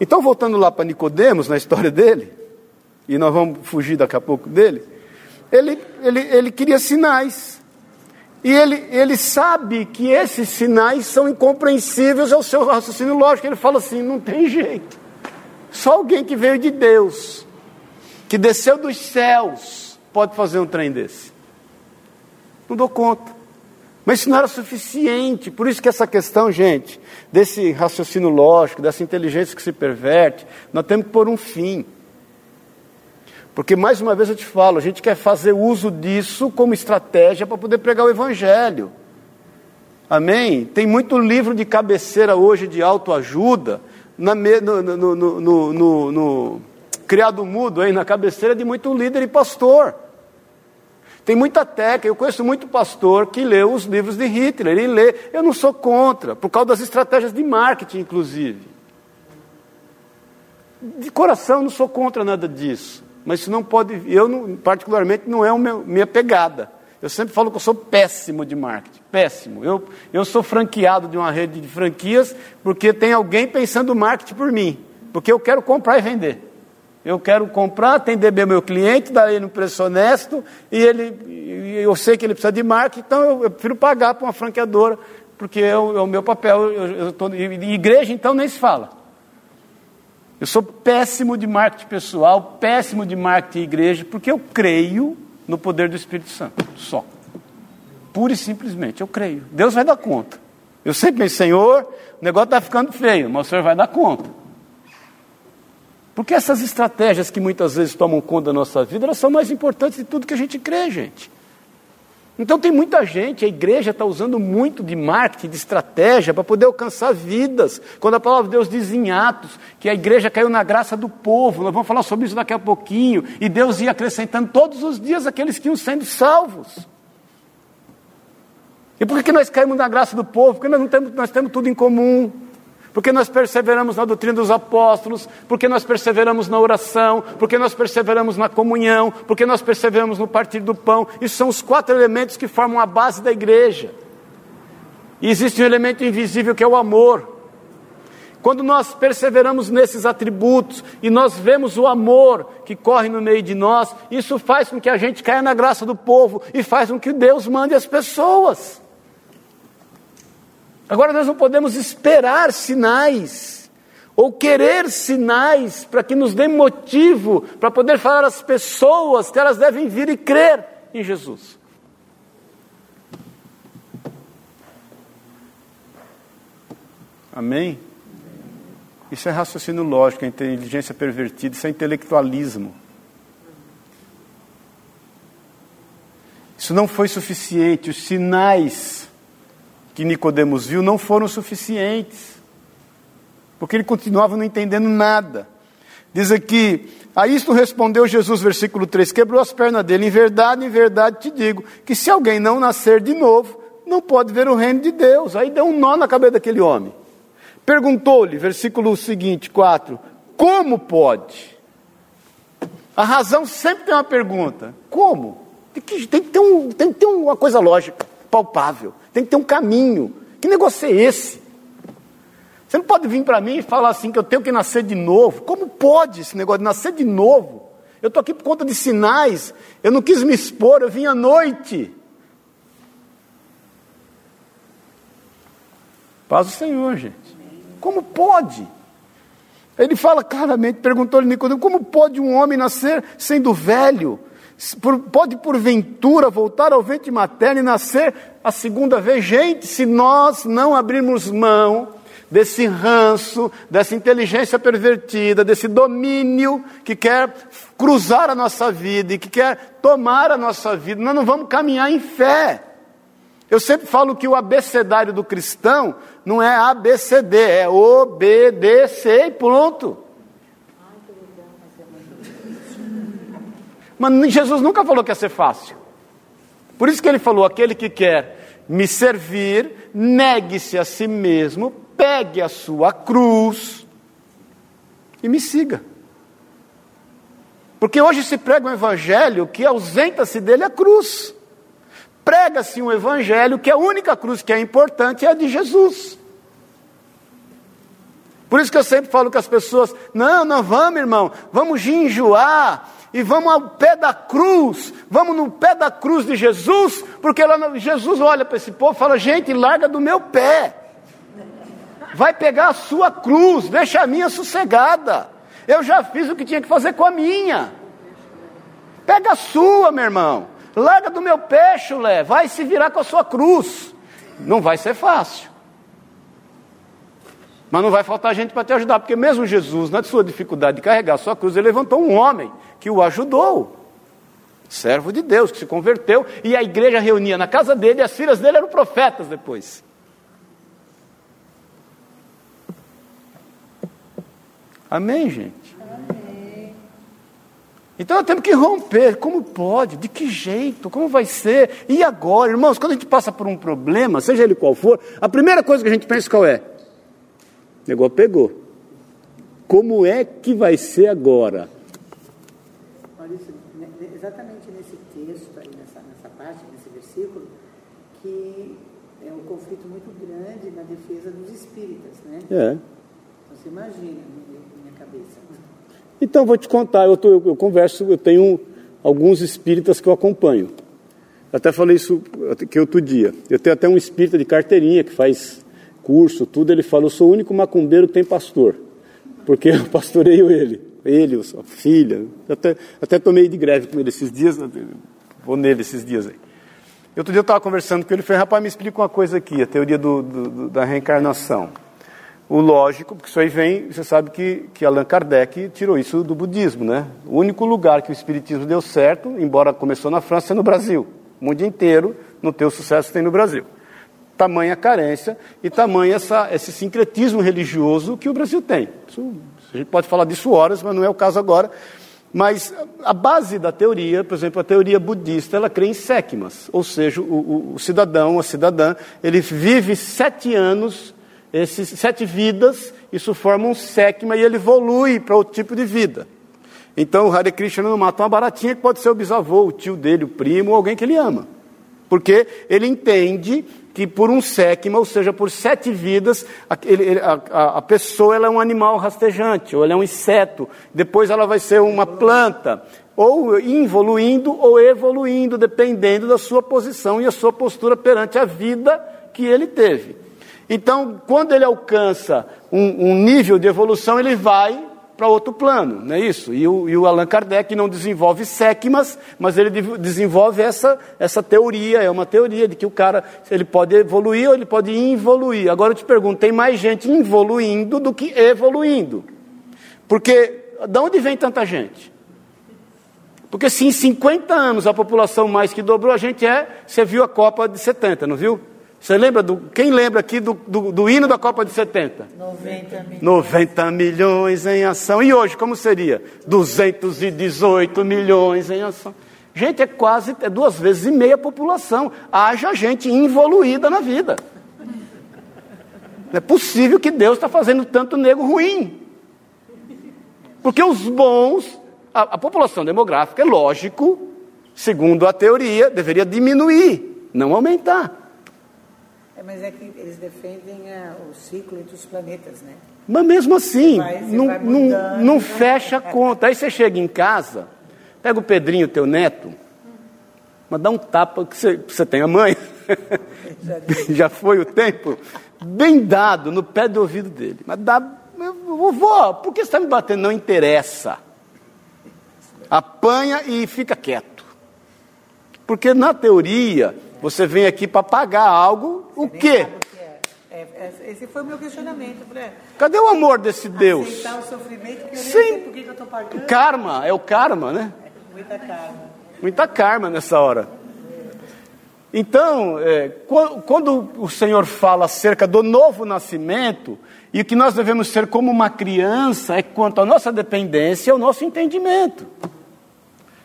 Então, voltando lá para Nicodemos, na história dele, e nós vamos fugir daqui a pouco dele, ele, ele, ele queria sinais. E ele, ele sabe que esses sinais são incompreensíveis ao seu raciocínio lógico. Ele fala assim: não tem jeito. Só alguém que veio de Deus, que desceu dos céus, pode fazer um trem desse. Não dou conta. Mas isso não era suficiente. Por isso que essa questão, gente, desse raciocínio lógico, dessa inteligência que se perverte, nós temos que pôr um fim. Porque, mais uma vez eu te falo, a gente quer fazer uso disso como estratégia para poder pregar o Evangelho. Amém? Tem muito livro de cabeceira hoje de autoajuda, na, no, no, no, no, criado mudo aí na cabeceira de muito líder e pastor. Tem muita técnica, eu conheço muito pastor que lê os livros de Hitler, ele lê, eu não sou contra, por causa das estratégias de marketing, inclusive. De coração, não sou contra nada disso. Mas isso não pode, eu não, particularmente não é uma minha pegada. Eu sempre falo que eu sou péssimo de marketing, péssimo. Eu, eu sou franqueado de uma rede de franquias porque tem alguém pensando marketing por mim, porque eu quero comprar e vender. Eu quero comprar, atender bem meu cliente, dar ele um preço honesto, e ele, eu sei que ele precisa de marketing, então eu, eu prefiro pagar para uma franqueadora, porque é o, é o meu papel. Eu, eu tô, igreja, então, nem se fala. Eu sou péssimo de marketing pessoal, péssimo de marketing igreja, porque eu creio no poder do Espírito Santo, só. Pura e simplesmente, eu creio. Deus vai dar conta. Eu sempre penso, Senhor, o negócio está ficando feio, mas o Senhor vai dar conta. Porque essas estratégias que muitas vezes tomam conta da nossa vida, elas são mais importantes de tudo que a gente crê, gente. Então tem muita gente, a igreja está usando muito de marketing, de estratégia para poder alcançar vidas. Quando a palavra de Deus diz em Atos que a igreja caiu na graça do povo, nós vamos falar sobre isso daqui a pouquinho, e Deus ia acrescentando todos os dias aqueles que iam sendo salvos. E por que nós caímos na graça do povo? Porque nós, não temos, nós temos tudo em comum porque nós perseveramos na doutrina dos apóstolos, porque nós perseveramos na oração, porque nós perseveramos na comunhão, porque nós perseveramos no partir do pão. Isso são os quatro elementos que formam a base da igreja. E existe um elemento invisível que é o amor. Quando nós perseveramos nesses atributos e nós vemos o amor que corre no meio de nós, isso faz com que a gente caia na graça do povo e faz com que Deus mande as pessoas. Agora nós não podemos esperar sinais ou querer sinais para que nos dê motivo para poder falar às pessoas que elas devem vir e crer em Jesus. Amém? Isso é raciocínio lógico, é inteligência pervertida, isso é intelectualismo. Isso não foi suficiente, os sinais que Nicodemos viu não foram suficientes. Porque ele continuava não entendendo nada. Diz aqui, a isto respondeu Jesus, versículo 3, quebrou as pernas dele. Em verdade, em verdade te digo, que se alguém não nascer de novo, não pode ver o reino de Deus. Aí deu um nó na cabeça daquele homem. Perguntou-lhe, versículo seguinte, 4, como pode? A razão sempre tem uma pergunta: como? Tem que, tem que, ter, um, tem que ter uma coisa lógica, palpável. Tem que ter um caminho. Que negócio é esse? Você não pode vir para mim e falar assim que eu tenho que nascer de novo. Como pode esse negócio de nascer de novo? Eu estou aqui por conta de sinais. Eu não quis me expor, eu vim à noite. Paz do Senhor, gente. Como pode? Ele fala claramente, perguntou-lhe Nicodemo, como pode um homem nascer sendo velho? Pode porventura voltar ao ventre materno e nascer a segunda vez? Gente, se nós não abrirmos mão desse ranço, dessa inteligência pervertida, desse domínio que quer cruzar a nossa vida e que quer tomar a nossa vida, nós não vamos caminhar em fé. Eu sempre falo que o abecedário do cristão não é ABCD, é obedecer e pronto. Mas Jesus nunca falou que ia ser fácil. Por isso que ele falou: aquele que quer me servir, negue-se a si mesmo, pegue a sua cruz e me siga. Porque hoje se prega um evangelho que ausenta-se dele a cruz. prega-se um evangelho que a única cruz que é importante é a de Jesus. Por isso que eu sempre falo com as pessoas: não, não vamos, irmão, vamos enjoar e vamos ao pé da cruz, vamos no pé da cruz de Jesus, porque lá Jesus olha para esse povo e fala: gente, larga do meu pé, vai pegar a sua cruz, deixa a minha sossegada. Eu já fiz o que tinha que fazer com a minha. Pega a sua, meu irmão. Larga do meu pé, chulé. Vai se virar com a sua cruz. Não vai ser fácil. Mas não vai faltar gente para te ajudar, porque mesmo Jesus, na sua dificuldade de carregar a sua cruz, ele levantou um homem que o ajudou. Servo de Deus, que se converteu, e a igreja reunia na casa dele, e as filhas dele eram profetas depois. Amém, gente? Amém. Então nós temos que romper. Como pode? De que jeito? Como vai ser? E agora? Irmãos, quando a gente passa por um problema, seja ele qual for, a primeira coisa que a gente pensa qual é? Negócio pegou. Como é que vai ser agora? Exatamente nesse texto aí, nessa, nessa parte, nesse versículo, que é um conflito muito grande na defesa dos espíritas, né? É. Então, você imagina, minha cabeça. Então, vou te contar, eu, tô, eu, eu converso, eu tenho alguns espíritas que eu acompanho. Eu até falei isso que outro dia. Eu tenho até um espírita de carteirinha que faz curso, tudo, ele fala, eu sou o único macumbeiro que tem pastor, porque eu [LAUGHS] pastoreio ele, ele, a filha, até, até tomei de greve com ele esses dias, vou nele esses dias aí. Outro dia eu estava conversando com ele e falei, rapaz, me explica uma coisa aqui, a teoria do, do, da reencarnação. O lógico, porque isso aí vem, você sabe que, que Allan Kardec tirou isso do budismo, né? O único lugar que o espiritismo deu certo, embora começou na França, é no Brasil. O mundo inteiro não tem o sucesso que tem no Brasil tamanha carência e tamanho essa, esse sincretismo religioso que o Brasil tem. Isso, a gente pode falar disso horas, mas não é o caso agora. Mas a base da teoria, por exemplo, a teoria budista, ela crê em séquimas, ou seja, o, o, o cidadão, a cidadã, ele vive sete anos, esses sete vidas, isso forma um séquima e ele evolui para outro tipo de vida. Então o Hare Krishna não mata uma baratinha que pode ser o bisavô, o tio dele, o primo, ou alguém que ele ama. Porque ele entende que por um séquima, ou seja, por sete vidas, a, a, a, pessoa é um animal rastejante, ou ela é um inseto, depois ela vai ser uma planta, ou evoluindo ou evoluindo, dependendo da sua posição e a sua postura perante a vida que ele teve. Então, quando ele alcança um, um nível de evolução, ele vai para outro plano, não é isso? E o, e o, Allan Kardec não desenvolve séquimas, mas ele desenvolve essa, essa teoria, é uma teoria de que o cara ele pode evoluir ou ele pode involuir. Agora eu te pergunto, tem mais gente evoluindo do que evoluindo? Porque, de onde vem tanta gente? Porque se em 50 anos a população mais que dobrou, a gente é, você viu a Copa de 70, não viu? Você lembra do. Quem lembra aqui do, do, do, hino da Copa de 70? 90 milhões. 90 milhões em ação. E hoje, como seria? 218 milhões em ação. Gente, é quase é duas vezes e meia a população. Haja gente involuída na vida. Não é possível que Deus está fazendo tanto nego ruim. Porque os bons, a, a população demográfica, é lógico, segundo a teoria, deveria diminuir, não aumentar. É, mas é que eles defendem é, o ciclo entre os planetas, né? Mas mesmo assim, vai, não, vai não, não fecha a conta. Aí você chega em casa, pega o Pedrinho, teu neto, mas dá um tapa que você, você tem a mãe. Já, [LAUGHS] Já foi o tempo. Bem dado no pé do ouvido dele. Mas dá. Vovó, por que você está me batendo? Não interessa. Apanha e fica quieto. Porque na teoria, você vem aqui para pagar algo, o quê? É. É, esse foi o meu questionamento. Falei, Cadê o amor desse Deus? Aceitar o sofrimento que eu Sim. sei por que eu estou pagando. Karma, é o karma, né? É, muita karma. Muita karma nessa hora. Então, é, quando o Senhor fala acerca do novo nascimento, e o que nós devemos ser como uma criança é quanto à nossa dependência e ao nosso entendimento.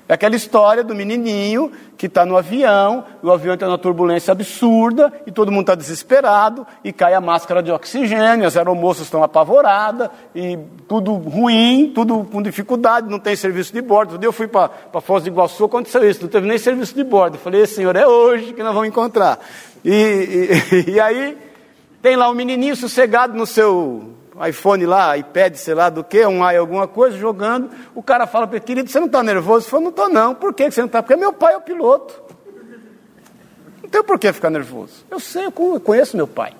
É aquela história do menininho que está no avião, o avião está numa turbulência absurda e todo mundo está desesperado e cai a máscara de oxigênio, as aeromoças estão apavoradas e tudo ruim, tudo com dificuldade, não tem serviço de bordo. Eu fui para Foz do Iguaçu, aconteceu isso, não teve nem serviço de bordo. Eu falei, senhor, é hoje que nós vamos encontrar. E, e, [LAUGHS] e aí tem lá um menininho sossegado no seu iPhone lá, iPad, sei lá do que, um i alguma coisa, jogando. O cara fala para ele, querido, você não está nervoso? Eu falo, não estou não. Por que você não está? Porque meu pai é o piloto. Não tem por que ficar nervoso. Eu sei, eu conheço meu pai.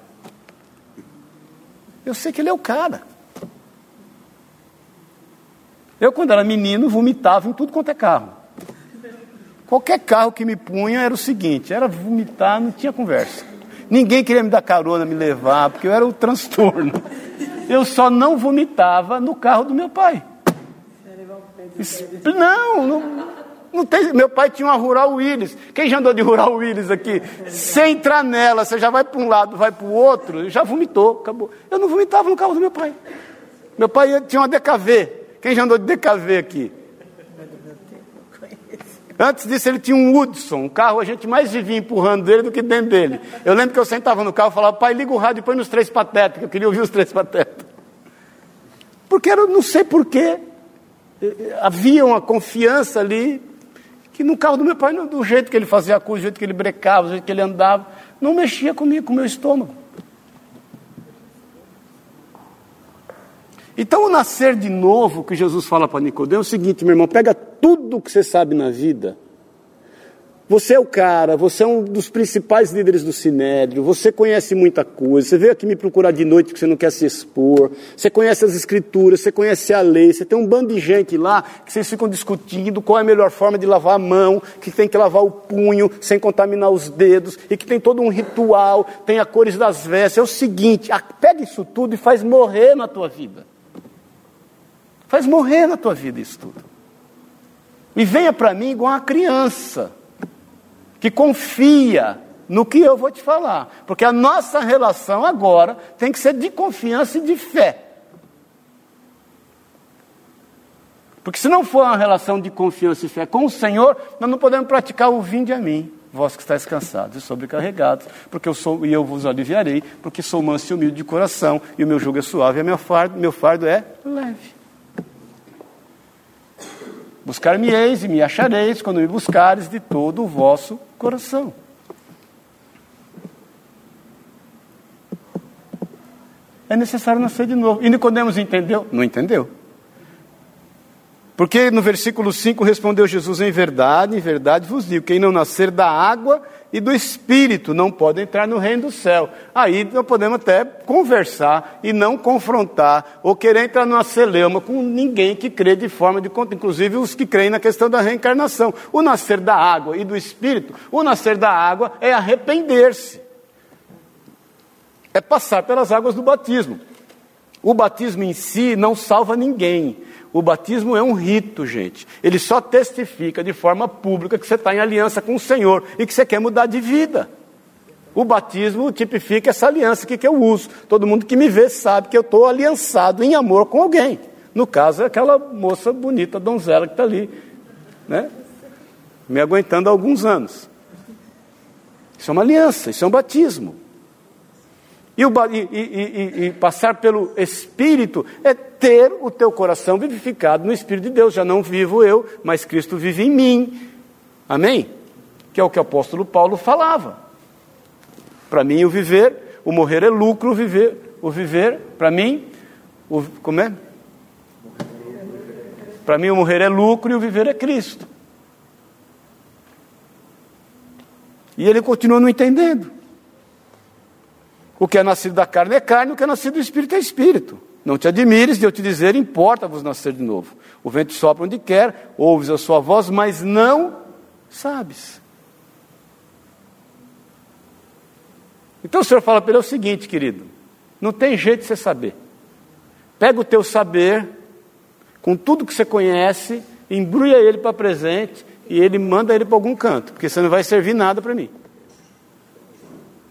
Eu sei que ele é o cara. Eu, quando era menino, vomitava em tudo quanto é carro. Qualquer carro que me punha era o seguinte: era vomitar, não tinha conversa. Ninguém queria me dar carona, me levar, porque eu era o transtorno. Eu só não vomitava no carro do meu pai. Não, não, não tem. Meu pai tinha uma Rural Willis. Quem já andou de Rural Willis aqui? Sem entrar nela, você já vai para um lado, vai para o outro, já vomitou, acabou. Eu não vomitava no carro do meu pai. Meu pai tinha uma DKV. Quem já andou de DKV aqui? Antes disso, ele tinha um Woodson, um carro a gente mais vivia empurrando dele do que dentro dele. Eu lembro que eu sentava no carro e falava, pai, liga o rádio e põe nos três patetas, que eu queria ouvir os três patetas. Porque era, não sei porquê, havia uma confiança ali, que no carro do meu pai, do jeito que ele fazia a coisa, do jeito que ele brecava, do jeito que ele andava, não mexia comigo, com o meu estômago. Então, o nascer de novo que Jesus fala para Nicodemo é o seguinte, meu irmão, pega tudo que você sabe na vida. Você é o cara, você é um dos principais líderes do Sinédrio, você conhece muita coisa, você veio aqui me procurar de noite porque você não quer se expor, você conhece as escrituras, você conhece a lei, você tem um bando de gente lá que vocês ficam discutindo qual é a melhor forma de lavar a mão, que tem que lavar o punho sem contaminar os dedos, e que tem todo um ritual, tem a cores das vestes. É o seguinte, pega isso tudo e faz morrer na tua vida. Faz morrer na tua vida isso tudo. E venha para mim igual uma criança, que confia no que eu vou te falar. Porque a nossa relação agora tem que ser de confiança e de fé. Porque se não for uma relação de confiança e fé com o Senhor, nós não podemos praticar o vinde a mim, vós que estáis cansados e sobrecarregados, porque eu sou e eu vos aliviarei, porque sou manso e humilde de coração, e o meu jugo é suave, e meu fardo, meu fardo é leve. Buscar-me-eis e me achareis quando me buscares de todo o vosso coração. É necessário nascer de novo. E Nicodemos entendeu? Não entendeu. Porque no versículo 5 respondeu Jesus: Em verdade, em verdade vos digo: quem não nascer da água e do espírito não pode entrar no reino do céu. Aí nós podemos até conversar e não confrontar, ou querer entrar numa celeuma com ninguém que crê de forma de conta, inclusive os que creem na questão da reencarnação. O nascer da água e do espírito, o nascer da água é arrepender-se, é passar pelas águas do batismo. O batismo em si não salva ninguém. O batismo é um rito, gente. Ele só testifica de forma pública que você está em aliança com o Senhor e que você quer mudar de vida. O batismo tipifica essa aliança que, que eu uso. Todo mundo que me vê sabe que eu estou aliançado em amor com alguém. No caso, é aquela moça bonita, donzela, que está ali, né? me aguentando há alguns anos. Isso é uma aliança, isso é um batismo. E, e, e, e, passar pelo Espírito é ter o teu coração vivificado no Espírito de Deus. Já não vivo eu, mas Cristo vive em mim. Amém? Que é o que o apóstolo Paulo falava. Para mim, o viver, o morrer é lucro, o viver, o viver, para mim, o, como é? Para mim, o morrer é lucro e o viver é Cristo. E ele continua não entendendo. O que é nascido da carne é carne, o que é nascido do espírito é espírito. Não te admires de eu te dizer, importa-vos nascer de novo. O vento sopra onde quer, ouves a sua voz, mas não sabes. Então o Senhor fala para ele o seguinte, querido: não tem jeito de você saber. Pega o teu saber, com tudo que você conhece, embrulha ele para presente e ele manda ele para algum canto, porque você não vai servir nada para mim.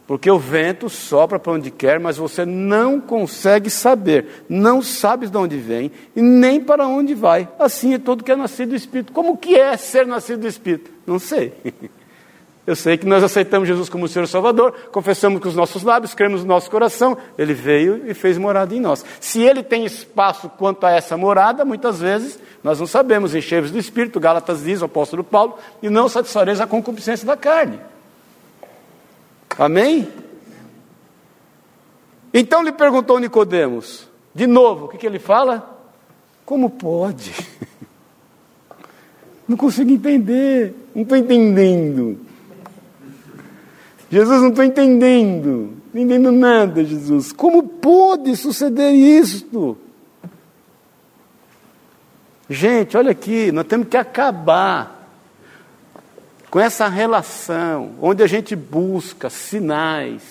Porque o vento sopra para onde quer, mas você não consegue saber, não sabe de onde vem e nem para onde vai. Assim é todo que é nascido do Espírito. Como que é ser nascido do Espírito? Não sei. [LAUGHS] Eu sei que nós aceitamos Jesus como Senhor Salvador, confessamos com os nossos lábios, cremos no nosso coração, Ele veio e fez morada em nós. Se Ele tem espaço quanto a essa morada, muitas vezes nós não sabemos, encheios do Espírito, Gálatas diz, o apóstolo Paulo, e não satisfareis a concupiscência da carne. Amém? Então lhe perguntou Nicodemos, de novo, o que, que ele fala? Como pode? [LAUGHS] Não consigo entender, não estou entendendo. Jesus, não estou entendendo, não entendo nada, Jesus. Como pode suceder isto? Gente, olha aqui, nós temos que acabar com essa relação, onde a gente busca sinais,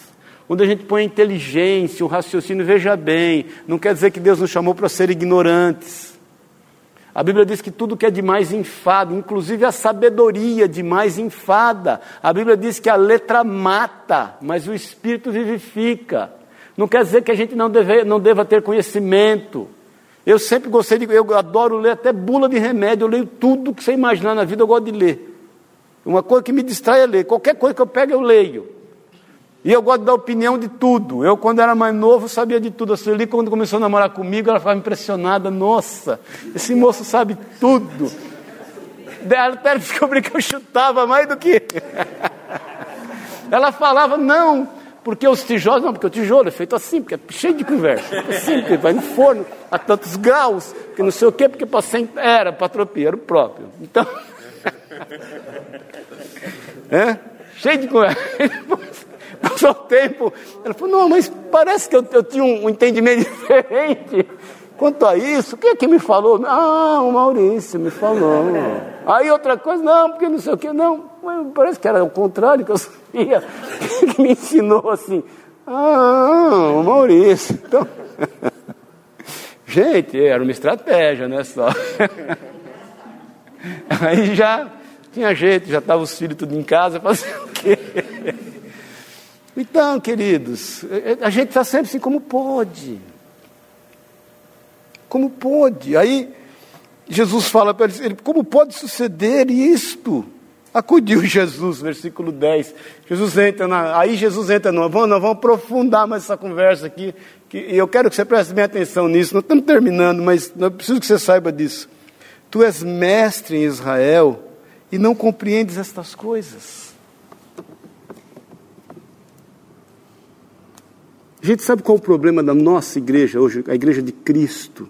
onde a gente põe a inteligência, o raciocínio, veja bem, não quer dizer que Deus nos chamou para ser ignorantes. A Bíblia diz que tudo que é demais enfada, inclusive a sabedoria demais enfada. A Bíblia diz que a letra mata, mas o espírito vivifica. Não quer dizer que a gente não, deve, não deva ter conhecimento. Eu sempre gostei de. Eu adoro ler até bula de remédio, eu leio tudo que você imaginar na vida, eu gosto de ler. Uma coisa que me distrai é ler. Qualquer coisa que eu pego, eu leio. E eu gosto dar opinião de tudo. Eu, quando era mais novo, sabia de tudo. A Sueli, quando começou a namorar comigo, ela ficava impressionada. Nossa, esse moço sabe tudo. Ela até descobri que eu chutava mais do que. [LAUGHS] Ela falava, não, porque os tijolos, não, porque o tijolo é feito assim, porque é cheio de conversa. É simples, vai no forno a tantos graus, que não sei o quê, porque para era para era o próprio. Então. [LAUGHS] é? Cheio de conversa. [LAUGHS] Passou o tempo, ela falou, não, mas parece que eu, eu tinha um, entendimento [LAUGHS] diferente. Quanto a isso, quem é que me falou? Ah, o Maurício me falou. Aí outra coisa, não, porque não sei o que, não, parece que era o contrário que eu sabia, [LAUGHS] que me ensinou assim. Ah, o Maurício. Então, gente, era uma estratégia, né? Só. [LAUGHS] Aí já tinha jeito, já estava os filhos tudo em casa, fazer o quê? Então, queridos, a gente está sempre assim como pode. Como pode? Aí Jesus fala para ele, como pode suceder isto? Acudiu [LAUGHS] Jesus, versículo 10. Jesus entra na, aí Jesus entra, não, vamos, nós vamos aprofundar mais essa conversa aqui, que, e eu quero que você preste bem atenção nisso. Nós estamos terminando, mas eu preciso que você saiba disso. Tu és mestre em Israel e não compreendes estas coisas. A gente sabe qual é o problema da nossa igreja hoje, a igreja de Cristo?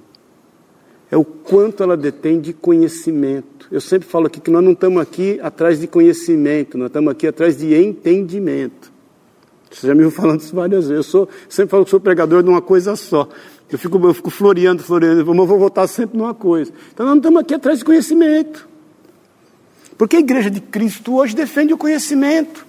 É o quanto ela detém de conhecimento. Eu sempre falo aqui que nós não estamos aqui atrás de conhecimento, nós estamos aqui atrás de entendimento. Você já me viu falando isso várias vezes. Eu sou, sempre falo que sou pregador de uma coisa só. Eu fico, eu fico floreando, floreando, mas vou voltar sempre numa coisa. Então nós não estamos aqui atrás de conhecimento. Porque a igreja de Cristo hoje defende o conhecimento.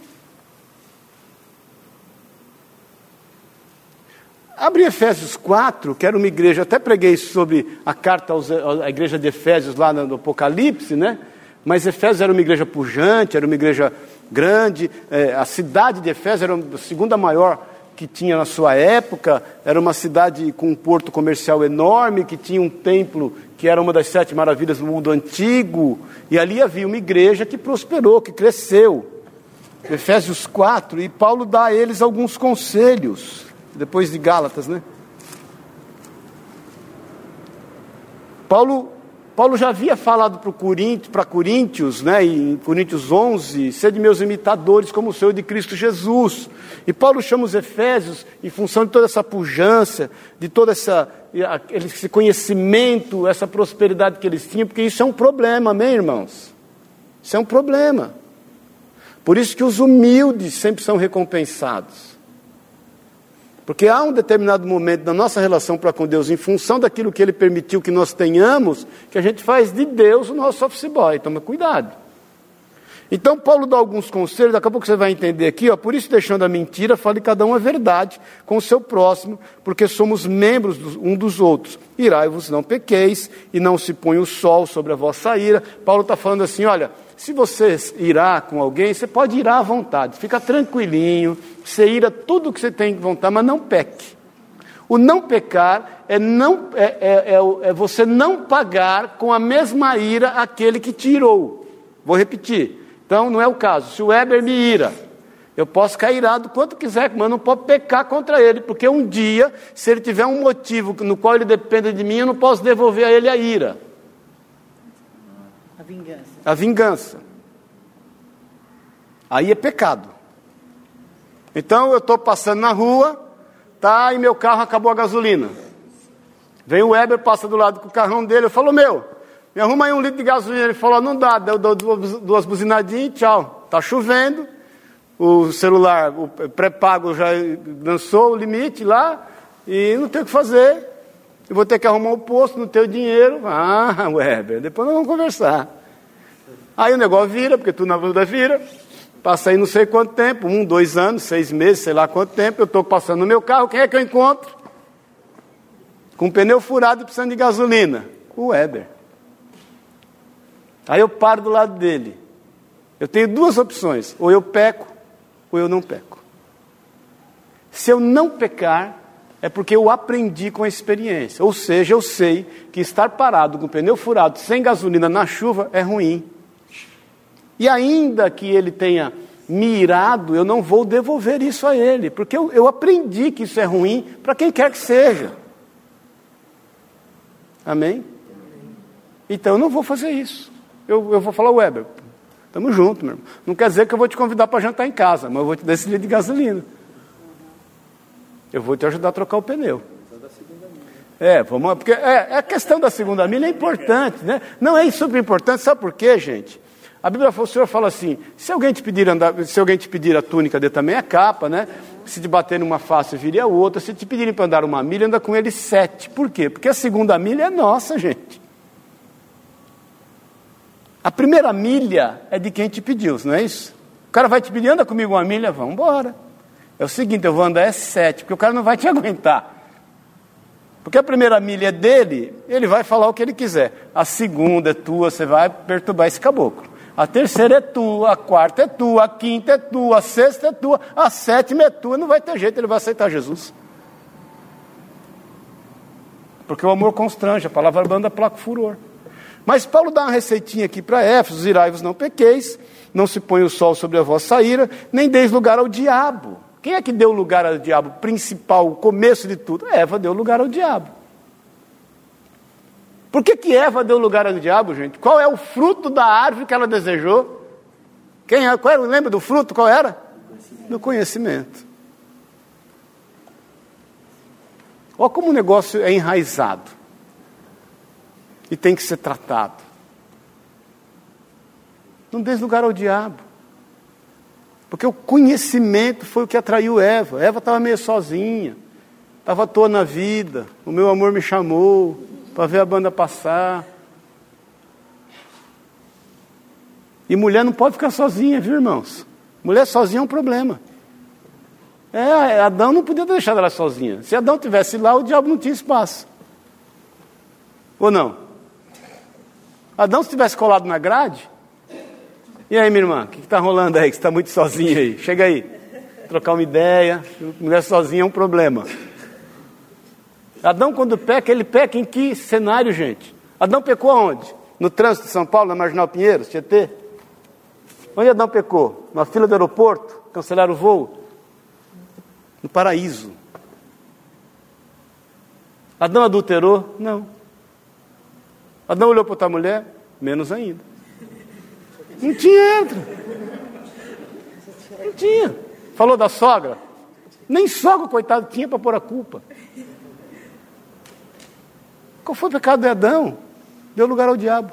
Abre Efésios 4, que era uma igreja, até preguei sobre a carta aos, à igreja de Efésios lá no Apocalipse, né? Mas Efésios era uma igreja pujante, era uma igreja grande. É, a cidade de Efésios era a segunda maior que tinha na sua época, era uma cidade com um porto comercial enorme, que tinha um templo que era uma das sete maravilhas do mundo antigo, e ali havia uma igreja que prosperou, que cresceu. Efésios 4, e Paulo dá a eles alguns conselhos, depois de Gálatas, né? Paulo Paulo já havia falado para Coríntios, Coríntios, né, em Coríntios 11, sede meus imitadores como o Senhor de Cristo Jesus. E Paulo chama os Efésios, em função de toda essa pujança, de todo essa, esse conhecimento, essa prosperidade que eles tinham, porque isso é um problema, amém, irmãos? Isso é um problema. Por isso que os humildes sempre são recompensados. Porque há um determinado momento da nossa relação para com Deus, em função daquilo que Ele permitiu que nós tenhamos, que a gente faz de Deus o nosso office boy. Toma cuidado. Então, Paulo dá alguns conselhos, daqui a pouco você vai entender aqui, ó, por isso, deixando a mentira, fale cada um a verdade com o seu próximo, porque somos membros um dos outros. Irai-vos, não pequeis, e não se põe o sol sobre a vossa ira. Paulo está falando assim: olha, se você irá com alguém, você pode ir à vontade, fica tranquilinho, você ira tudo que você tem vontade, mas não peque. O não pecar é, não, é, é, é, é você não pagar com a mesma ira aquele que te irou. Vou repetir. Então, não é o caso. Se o Weber me ira, eu posso cair irado quanto quiser, mas não posso pecar contra ele, porque um dia, se ele tiver um motivo no qual ele depende de mim, eu não posso devolver a ele a ira. A vingança. A vingança. Aí é pecado. Então eu estou passando na rua, tá, e meu carro acabou a gasolina. Vem o Weber, passa do lado com o carrão dele, eu falo, meu, me arruma aí um litro de gasolina. Ele falou, não dá, deu duas, buzinadinhas e tchau. Tá chovendo, o celular, o pré-pago já lançou o limite lá, e não tem o que fazer. Eu vou ter que arrumar o um posto, não tenho dinheiro. Ah, [LAUGHS] Weber, depois nós vamos conversar. Aí o negócio vira, porque tudo na vida vira. Passa aí não sei quanto tempo, um, dois anos, seis meses, sei lá quanto tempo, eu estou passando no meu carro, quem é que eu encontro? Com um pneu furado e precisando de gasolina. O Weber. Aí eu paro do lado dele. Eu tenho duas opções: ou eu peco, ou eu não peco. Se eu não pecar, é porque eu aprendi com a experiência. Ou seja, eu sei que estar parado com o pneu furado, sem gasolina na chuva, é ruim. E ainda que ele tenha me irado, eu não vou devolver isso a ele, porque eu, eu aprendi que isso é ruim para quem quer que seja. Amém? Então eu não vou fazer isso. Eu, eu vou falar, Weber, estamos juntos, meu irmão. Não quer dizer que eu vou te convidar para jantar em casa, mas eu vou te dar esse litro de gasolina. Eu vou te ajudar a trocar o pneu. É, vamos, porque é, é a questão da segunda milha é importante, né? Não é super importante, sabe por quê, gente? A Bíblia, o Senhor fala assim: se alguém te pedir andar, se alguém te pedir a túnica, dê também a capa, né? Se te bater numa face, vire a outra. Se te pedirem para andar uma milha, anda com ele sete. Por quê? Porque a segunda milha é nossa, gente. A primeira milha é de quem te pediu, não é isso? O cara vai te pedir, anda comigo uma milha, vamos embora. É o seguinte, eu vou andar é sete, porque o cara não vai te [LAUGHS] aguentar. Porque a primeira milha é dele, ele vai falar o que ele quiser. A segunda é tua, você vai perturbar esse caboclo. A terceira é tua, a quarta é tua, a quinta é tua, a sexta é tua, a sétima é tua, não vai ter jeito, ele vai aceitar Jesus. Porque o amor constrange, a palavra banda placa furor. Mas Paulo dá uma receitinha aqui para Éfeso: irai-vos não pequeis, não se põe o sol sobre a vossa ira, nem deis lugar ao diabo. Quem é que deu lugar ao diabo? Principal, o começo de tudo. Eva deu lugar ao diabo. Por que, que Eva deu lugar ao diabo, gente? Qual é o fruto da árvore que ela desejou? Quem é? Qual era? Lembra do fruto? Qual era? Do conhecimento. Olha como o negócio é enraizado e tem que ser tratado. Não dê lugar ao diabo. Porque o conhecimento foi o que atraiu Eva. Eva estava meio sozinha, estava à toa na vida. O meu amor me chamou, para ver a banda passar. E mulher não pode ficar sozinha, viu, irmãos? Mulher sozinha é um problema. É, Adão não podia deixar ela sozinha. Se Adão tivesse lá, o diabo não tinha espaço. Ou não? Adão, se tivesse colado na grade. E aí, minha irmã, o que está rolando aí? Que você está muito sozinha aí? Chega aí. Trocar uma ideia. Mulher sozinha é um problema. Adão, quando peca, ele peca em que cenário, gente? Adão pecou aonde? No trânsito de São Paulo, na Marginal Pinheiros, Tietê? Onde Adão pecou? Na fila do aeroporto? Cancelaram o voo? No paraíso. Adão adulterou? Não. Adão olhou para outra mulher? Menos ainda. Não tinha entra. Não tinha. Falou da sogra? Nem sogra, coitado, tinha para pôr a culpa. Qual foi o pecado de Adão? Deu lugar ao diabo.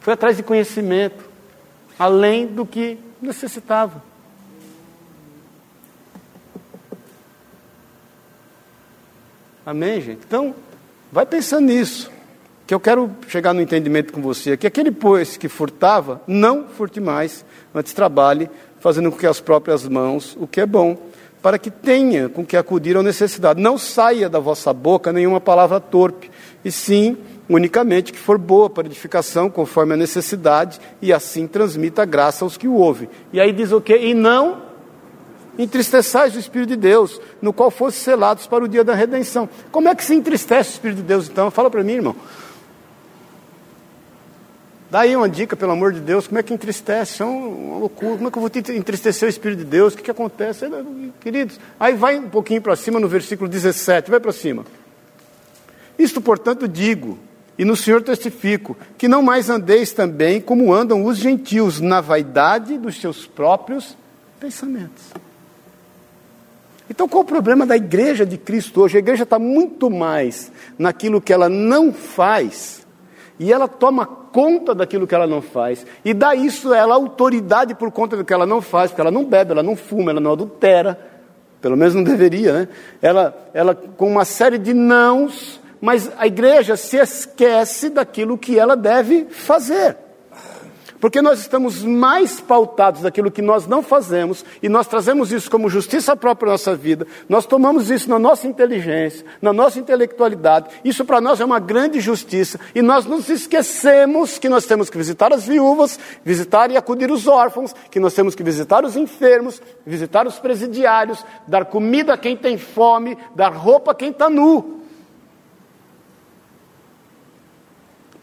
Foi atrás de conhecimento, além do que necessitava. Amém, gente? Então, vai pensando nisso. Que eu quero chegar no entendimento com você. Que aquele pois que furtava, não furte mais, antes trabalhe, fazendo com que as próprias mãos o que é bom para que tenha com que acudir à necessidade. Não saia da vossa boca nenhuma palavra torpe, e sim unicamente que for boa para edificação, conforme a necessidade, e assim transmita a graça aos que o ouvem. E aí diz o quê? E não entristeçais o Espírito de Deus, no qual fosse selados para o dia da redenção. Como é que se entristece o Espírito de Deus então? Fala para mim, irmão. Dá aí uma dica, pelo amor de Deus, como é que entristece? É uma loucura. Como é que eu vou entristecer o Espírito de Deus? O que, que acontece? Queridos, aí vai um pouquinho para cima no versículo 17, vai para cima. Isto, portanto, digo, e no Senhor testifico, que não mais andeis também como andam os gentios, na vaidade dos seus próprios pensamentos. Então, qual o problema da igreja de Cristo hoje? A igreja está muito mais naquilo que ela não faz, e ela toma conta daquilo que ela não faz, e dá isso a ela autoridade por conta do que ela não faz, porque ela não bebe, ela não fuma, ela não adultera, pelo menos não deveria, né? Ela, ela com uma série de nãos, mas a igreja se esquece daquilo que ela deve fazer. Porque nós estamos mais pautados daquilo que nós não fazemos e nós trazemos isso como justiça própria na nossa vida, nós tomamos isso na nossa inteligência, na nossa intelectualidade, isso para nós é uma grande justiça e nós nos esquecemos que nós temos que visitar as viúvas, visitar e acudir os órfãos, que nós temos que visitar os enfermos, visitar os presidiários, dar comida a quem tem fome, dar roupa a quem está nu.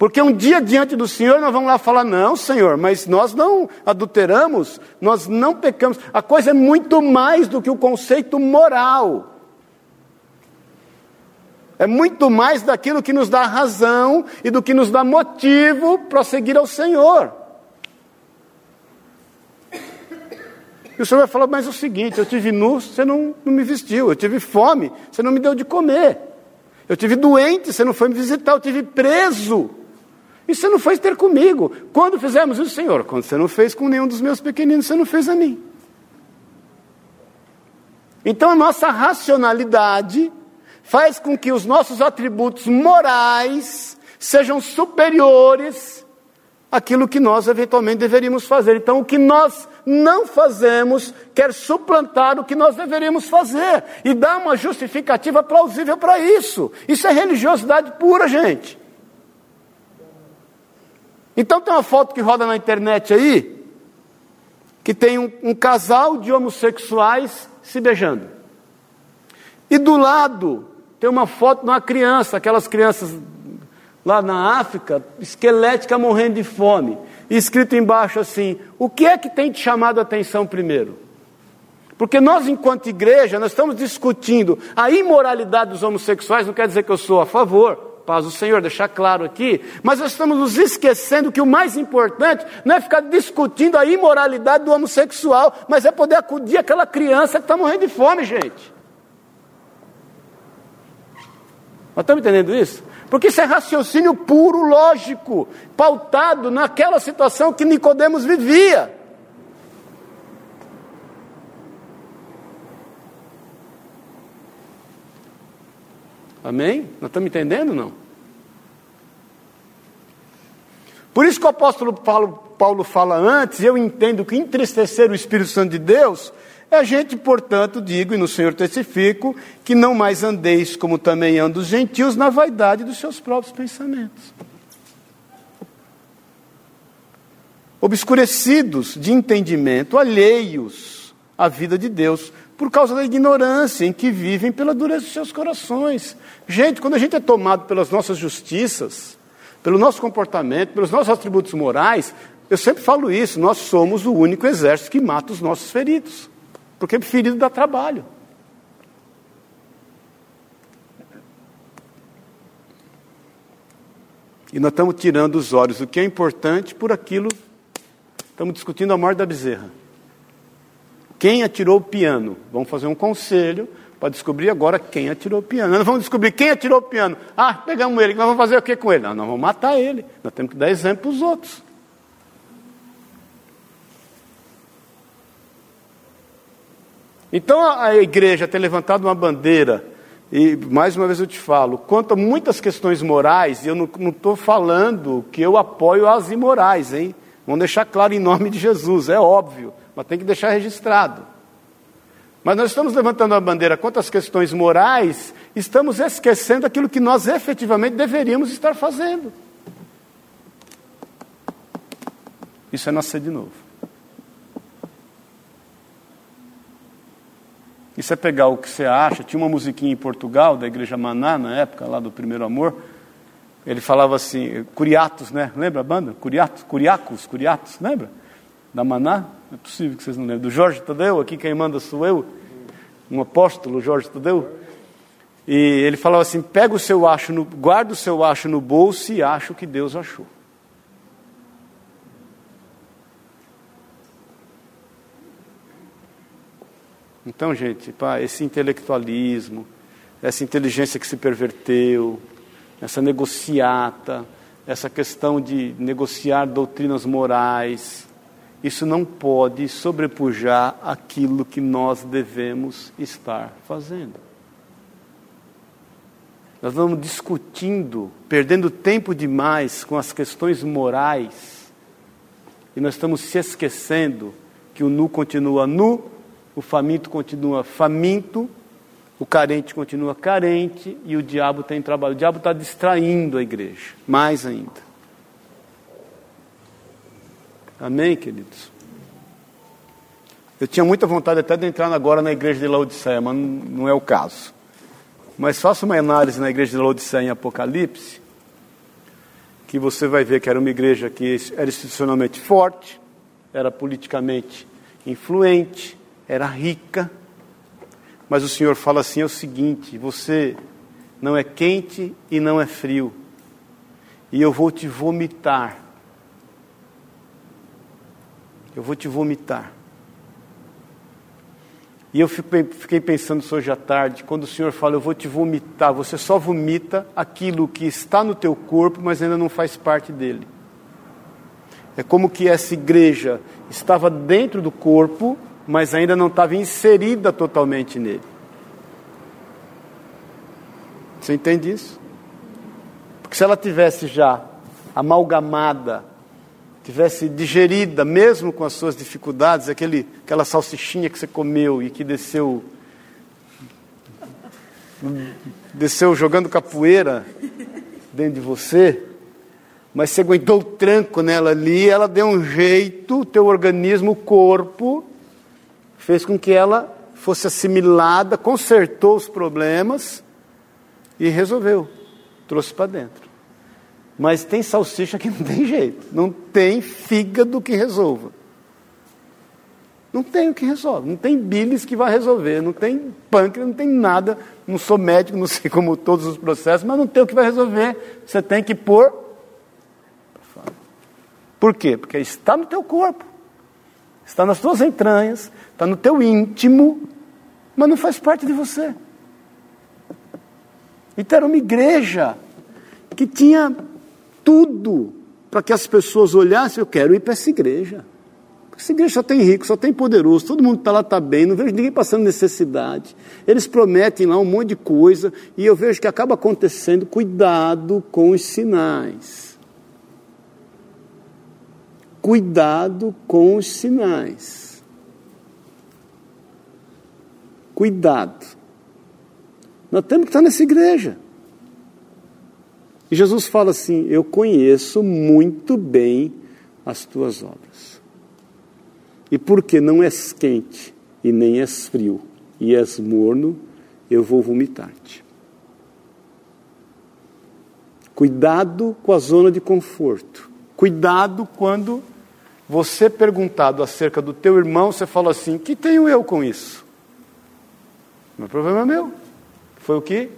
Porque um dia diante do Senhor nós vamos lá falar: não, Senhor, mas nós não adulteramos, nós não pecamos. A coisa é muito mais do que o conceito moral. É muito mais daquilo que nos dá razão e do que nos dá motivo para seguir ao Senhor. E o Senhor vai falar, mas o seguinte, eu tive nu, você não, não me vestiu, eu tive fome, você não me deu de comer. Eu tive doente, você não foi me visitar, eu tive preso. E você não fez ter comigo. Quando fizemos isso, Senhor? Quando você não fez com nenhum dos meus pequeninos, você não fez a mim. Então a nossa racionalidade faz com que os nossos atributos morais sejam superiores àquilo que nós eventualmente deveríamos fazer. Então o que nós não fazemos quer suplantar o que nós deveríamos fazer e dá uma justificativa plausível para isso. Isso é religiosidade pura, gente. Então tem uma foto que roda na internet aí, que tem um, um casal de homossexuais se beijando. E do lado tem uma foto de uma criança, aquelas crianças lá na África, esquelética morrendo de fome. E escrito embaixo assim: o que é que tem te chamado a atenção primeiro? Porque nós, enquanto igreja, nós estamos discutindo a imoralidade dos homossexuais, não quer dizer que eu sou a favor, paz do Senhor, deixar claro aqui, mas nós estamos nos esquecendo que o mais importante não é ficar discutindo a imoralidade do homossexual, mas é poder acudir aquela criança que está morrendo de fome, gente. Nós estamos entendendo isso? Porque isso é raciocínio puro, lógico, pautado naquela situação que Nicodemos vivia. Amém? Nós estamos entendendo não? Por isso que o apóstolo Paulo, Paulo fala antes, eu entendo que entristecer o Espírito Santo de Deus é a gente, portanto, digo, e no Senhor testifico, que não mais andeis como também andam os gentios na vaidade dos seus próprios pensamentos. Obscurecidos de entendimento, alheios à vida de Deus, por causa da ignorância em que vivem pela dureza dos seus corações. Gente, quando a gente é tomado pelas nossas justiças, pelo nosso comportamento, pelos nossos atributos morais, eu sempre falo isso, nós somos o único exército que mata os nossos feridos. Porque ferido dá trabalho. E nós estamos tirando os olhos do que é importante por aquilo. Estamos discutindo a morte da bezerra. Quem atirou o piano? Vamos fazer um conselho para descobrir agora quem atirou o piano. Nós vamos descobrir quem atirou o piano. Ah, pegamos ele, nós vamos fazer o que com ele? Não, nós vamos matar ele. Nós temos que dar exemplo para os outros. Então a igreja tem levantado uma bandeira, e mais uma vez eu te falo, quanto a muitas questões morais, eu não estou falando que eu apoio as imorais, hein? Vamos deixar claro em nome de Jesus, é óbvio mas tem que deixar registrado. Mas nós estamos levantando a bandeira quanto às questões morais estamos esquecendo aquilo que nós efetivamente deveríamos estar fazendo. Isso é nascer de novo. Isso é pegar o que você acha. Tinha uma musiquinha em Portugal, da Igreja Maná, na época lá do Primeiro Amor. Ele falava assim, Curiatos, né? Lembra a banda? Curiatos, Curiacos, Curiatos, lembra? Da Maná? É possível que vocês não lembrem. Do Jorge Tadeu, aqui quem manda sou eu. Um apóstolo, Jorge Tadeu. E ele falava assim: pega o seu acho, no, guarda o seu acho no bolso e acha o que Deus achou. Então, gente, pá, esse intelectualismo, essa inteligência que se perverteu, essa negociata, essa questão de negociar doutrinas morais, isso não pode sobrepujar aquilo que nós devemos estar fazendo. Nós vamos discutindo, perdendo tempo demais com as questões morais, e nós estamos se esquecendo que o nu continua nu, o faminto continua faminto, o carente continua carente e o diabo tem trabalho. O diabo está distraindo a igreja, mais ainda. Amém, queridos? Eu tinha muita vontade até de entrar agora na igreja de Laodiceia, mas não é o caso. Mas faça uma análise na igreja de Laodiceia em Apocalipse, que você vai ver que era uma igreja que era institucionalmente forte, era politicamente influente, era rica, mas o Senhor fala assim: é o seguinte, você não é quente e não é frio, e eu vou te vomitar eu vou te vomitar. E eu fiquei pensando hoje à tarde, quando o Senhor fala, eu vou te vomitar, você só vomita aquilo que está no teu corpo, mas ainda não faz parte dele. É como que essa igreja estava dentro do corpo, mas ainda não estava inserida totalmente nele. Você entende isso? Porque se ela tivesse já amalgamada tivesse digerida, mesmo com as suas dificuldades, aquele, aquela salsichinha que você comeu e que desceu desceu jogando capoeira dentro de você, mas você aguentou o tranco nela ali, ela deu um jeito, o teu organismo, o corpo, fez com que ela fosse assimilada, consertou os problemas e resolveu, trouxe para dentro. Mas tem salsicha que [LAUGHS] não tem jeito. Não tem fígado que resolva. Não tem o que resolve. Não tem bilis que vai resolver. Não tem pâncreas, não tem nada. Não sou médico, não sei como todos os processos, mas não tem o que vai resolver. Você tem que pôr. Por quê? Porque está no teu corpo. Está nas tuas entranhas. Está no teu íntimo. Mas não faz parte de você. Então era uma igreja que tinha tudo para que as pessoas olhassem, eu quero ir para essa igreja. Essa igreja só tem rico, só tem poderoso, todo mundo está lá, está bem, não vejo ninguém passando necessidade. Eles prometem lá um monte de coisa e eu vejo que acaba acontecendo. Cuidado com os sinais. Cuidado com os sinais. Cuidado. Nós temos que estar nessa igreja. E Jesus fala assim: Eu conheço muito bem as tuas obras. E porque não és quente e nem és frio e és morno, eu vou vomitar-te. Cuidado com a zona de conforto. Cuidado quando você perguntado acerca do teu irmão, você fala assim: que tenho eu com isso? Não é problema meu. Foi o que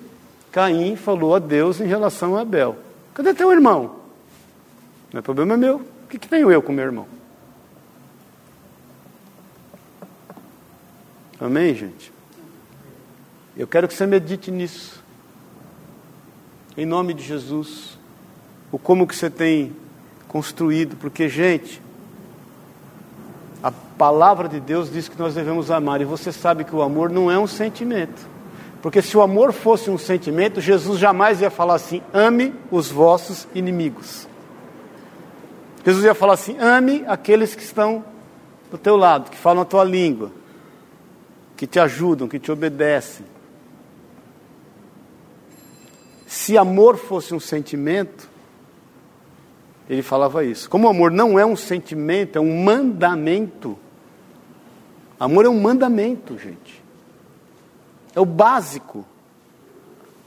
Caim falou a Deus em relação a Abel: Cadê teu irmão? Não é problema meu. O que, que tenho eu com meu irmão? Amém, gente? Eu quero que você medite nisso. Em nome de Jesus. O como que você tem construído. Porque, gente, a palavra de Deus diz que nós devemos amar. E você sabe que o amor não é um sentimento. Porque se o amor fosse um sentimento, Jesus jamais ia falar assim: ame os vossos inimigos. Jesus ia falar assim: ame aqueles que estão do teu lado, que falam a tua língua, que te ajudam, que te obedecem. se amor fosse um sentimento, ele falava isso. Como o amor não é um sentimento, é um mandamento. Amor é um mandamento, gente. É o básico.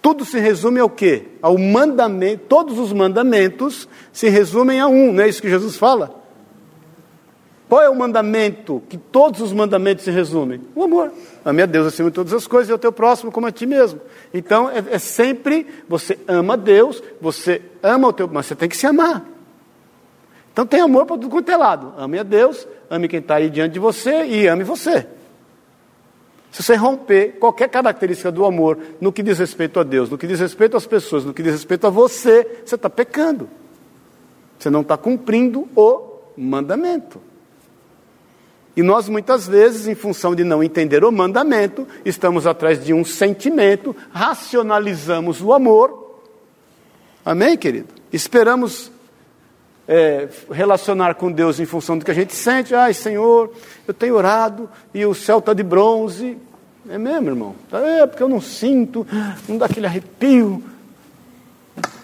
Tudo se resume ao quê? Ao mandamento. Todos os mandamentos se resumem a um, não é isso que Jesus fala? Qual é o mandamento que todos os mandamentos se resumem? O amor. Ame a Deus acima de todas as coisas e ao teu próximo como a ti mesmo. Então é, é sempre você ama Deus, você ama o teu, mas você tem que se amar. Então tem amor para tudo quanto é lado. Ame a Deus, ame quem está aí diante de você e ame você. Se você romper qualquer característica do amor no que diz respeito a Deus, no que diz respeito às pessoas, no que diz respeito a você, você está pecando. Você não está cumprindo o mandamento. E nós, muitas vezes, em função de não entender o mandamento, estamos atrás de um sentimento, racionalizamos o amor. Amém, querido? Esperamos é, relacionar com Deus em função do que a gente sente. Ai, Senhor, eu tenho orado e o céu está de bronze. É mesmo, irmão? É, porque eu não sinto, não dá aquele arrepio.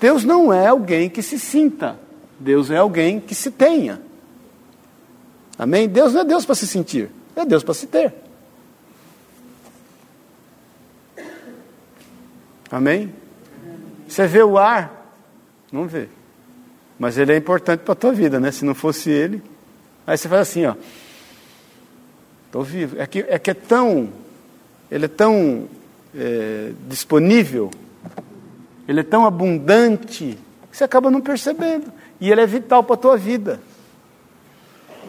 Deus não é alguém que se sinta. Deus é alguém que se tenha. Amém? Deus não é Deus para se sentir, é Deus para se ter. Amém? Você vê o ar? Não vê. Mas ele é importante para a tua vida, né? Se não fosse ele. Aí você faz assim, ó. Estou vivo. É que, é que é tão. Ele é tão é, disponível. Ele é tão abundante. Que você acaba não percebendo. E ele é vital para a tua vida.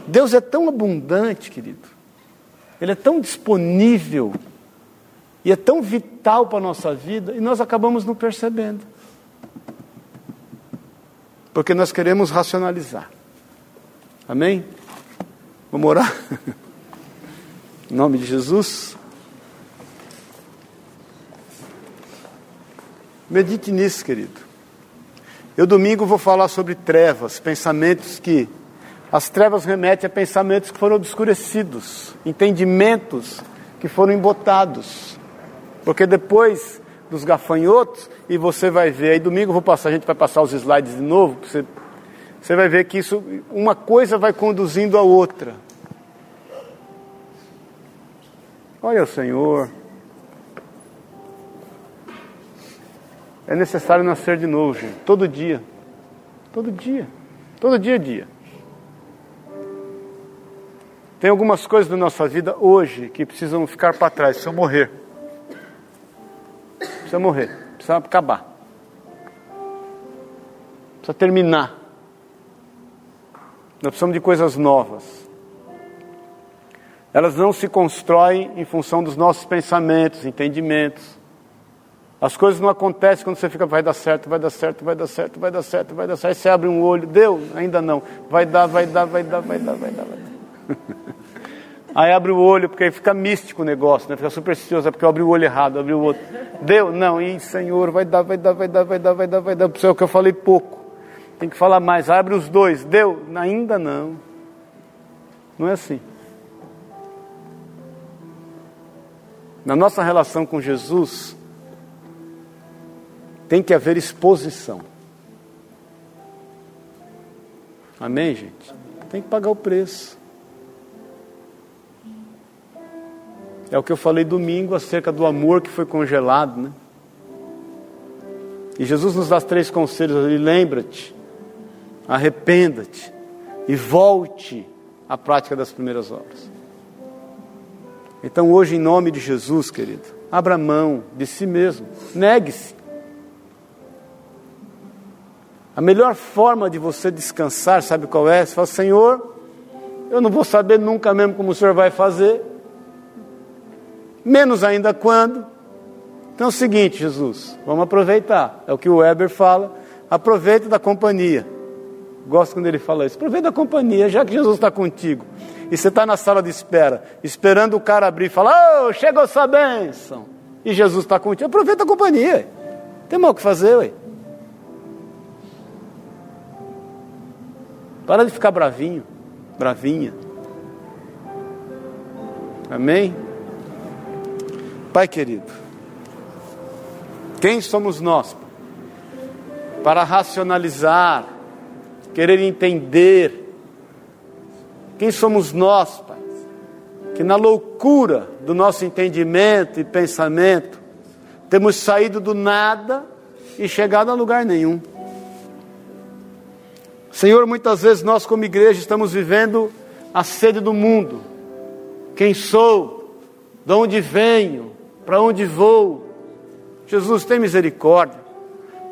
Deus é tão abundante, querido. Ele é tão disponível. E é tão vital para a nossa vida. E nós acabamos não percebendo. Porque nós queremos racionalizar. Amém? Vamos orar? [LAUGHS] em nome de Jesus. Medite nisso, querido. Eu domingo vou falar sobre trevas, pensamentos que. As trevas remetem a pensamentos que foram obscurecidos, entendimentos que foram embotados. Porque depois dos gafanhotos, e você vai ver, aí domingo vou passar, a gente vai passar os slides de novo, você, você vai ver que isso, uma coisa vai conduzindo a outra. Olha o Senhor. É necessário nascer de novo, gente, todo dia. Todo dia. Todo dia é dia. Tem algumas coisas da nossa vida hoje que precisam ficar para trás, se eu morrer precisa morrer, precisa acabar. Precisa terminar. Nós precisamos de coisas novas. Elas não se constroem em função dos nossos pensamentos, entendimentos. As coisas não acontecem quando você fica, vai dar certo, vai dar certo, vai dar certo, vai dar certo, vai dar certo. Aí você abre um olho, deu? Ainda não. Vai dar, vai dar, vai dar, vai dar, vai dar. Vai dar. [LAUGHS] Aí abre o olho, porque aí fica místico o negócio, né? fica supersticioso, é porque eu abri o olho errado, abri o outro. Deu? Não, e Senhor, vai dar, vai dar, vai dar, vai dar, vai dar, vai dar. Isso é o que eu falei pouco. Tem que falar mais. Abre os dois. Deu? Ainda não. Não é assim. Na nossa relação com Jesus, tem que haver exposição. Amém, gente? Tem que pagar o preço. É o que eu falei domingo acerca do amor que foi congelado, né? E Jesus nos dá três conselhos ali: lembra-te, arrependa-te e volte à prática das primeiras obras. Então, hoje, em nome de Jesus, querido, abra mão de si mesmo, negue-se. A melhor forma de você descansar, sabe qual é? Você fala, Senhor, eu não vou saber nunca mesmo como o Senhor vai fazer, menos ainda quando. Então é o seguinte, Jesus, vamos aproveitar. É o que o Weber fala. Aproveita da companhia. Gosto quando ele fala isso. Aproveita da companhia, já que Jesus está contigo. E você está na sala de espera, esperando o cara abrir e falar: Oh, chegou sua bênção. E Jesus está contigo. Aproveita a companhia. Tem mal o que fazer, ué. Para de ficar bravinho, bravinha. Amém? Pai querido, quem somos nós para racionalizar, querer entender quem somos nós, Pai, que na loucura do nosso entendimento e pensamento temos saído do nada e chegado a lugar nenhum. Senhor, muitas vezes nós, como igreja, estamos vivendo a sede do mundo. Quem sou? De onde venho? Para onde vou? Jesus, tem misericórdia.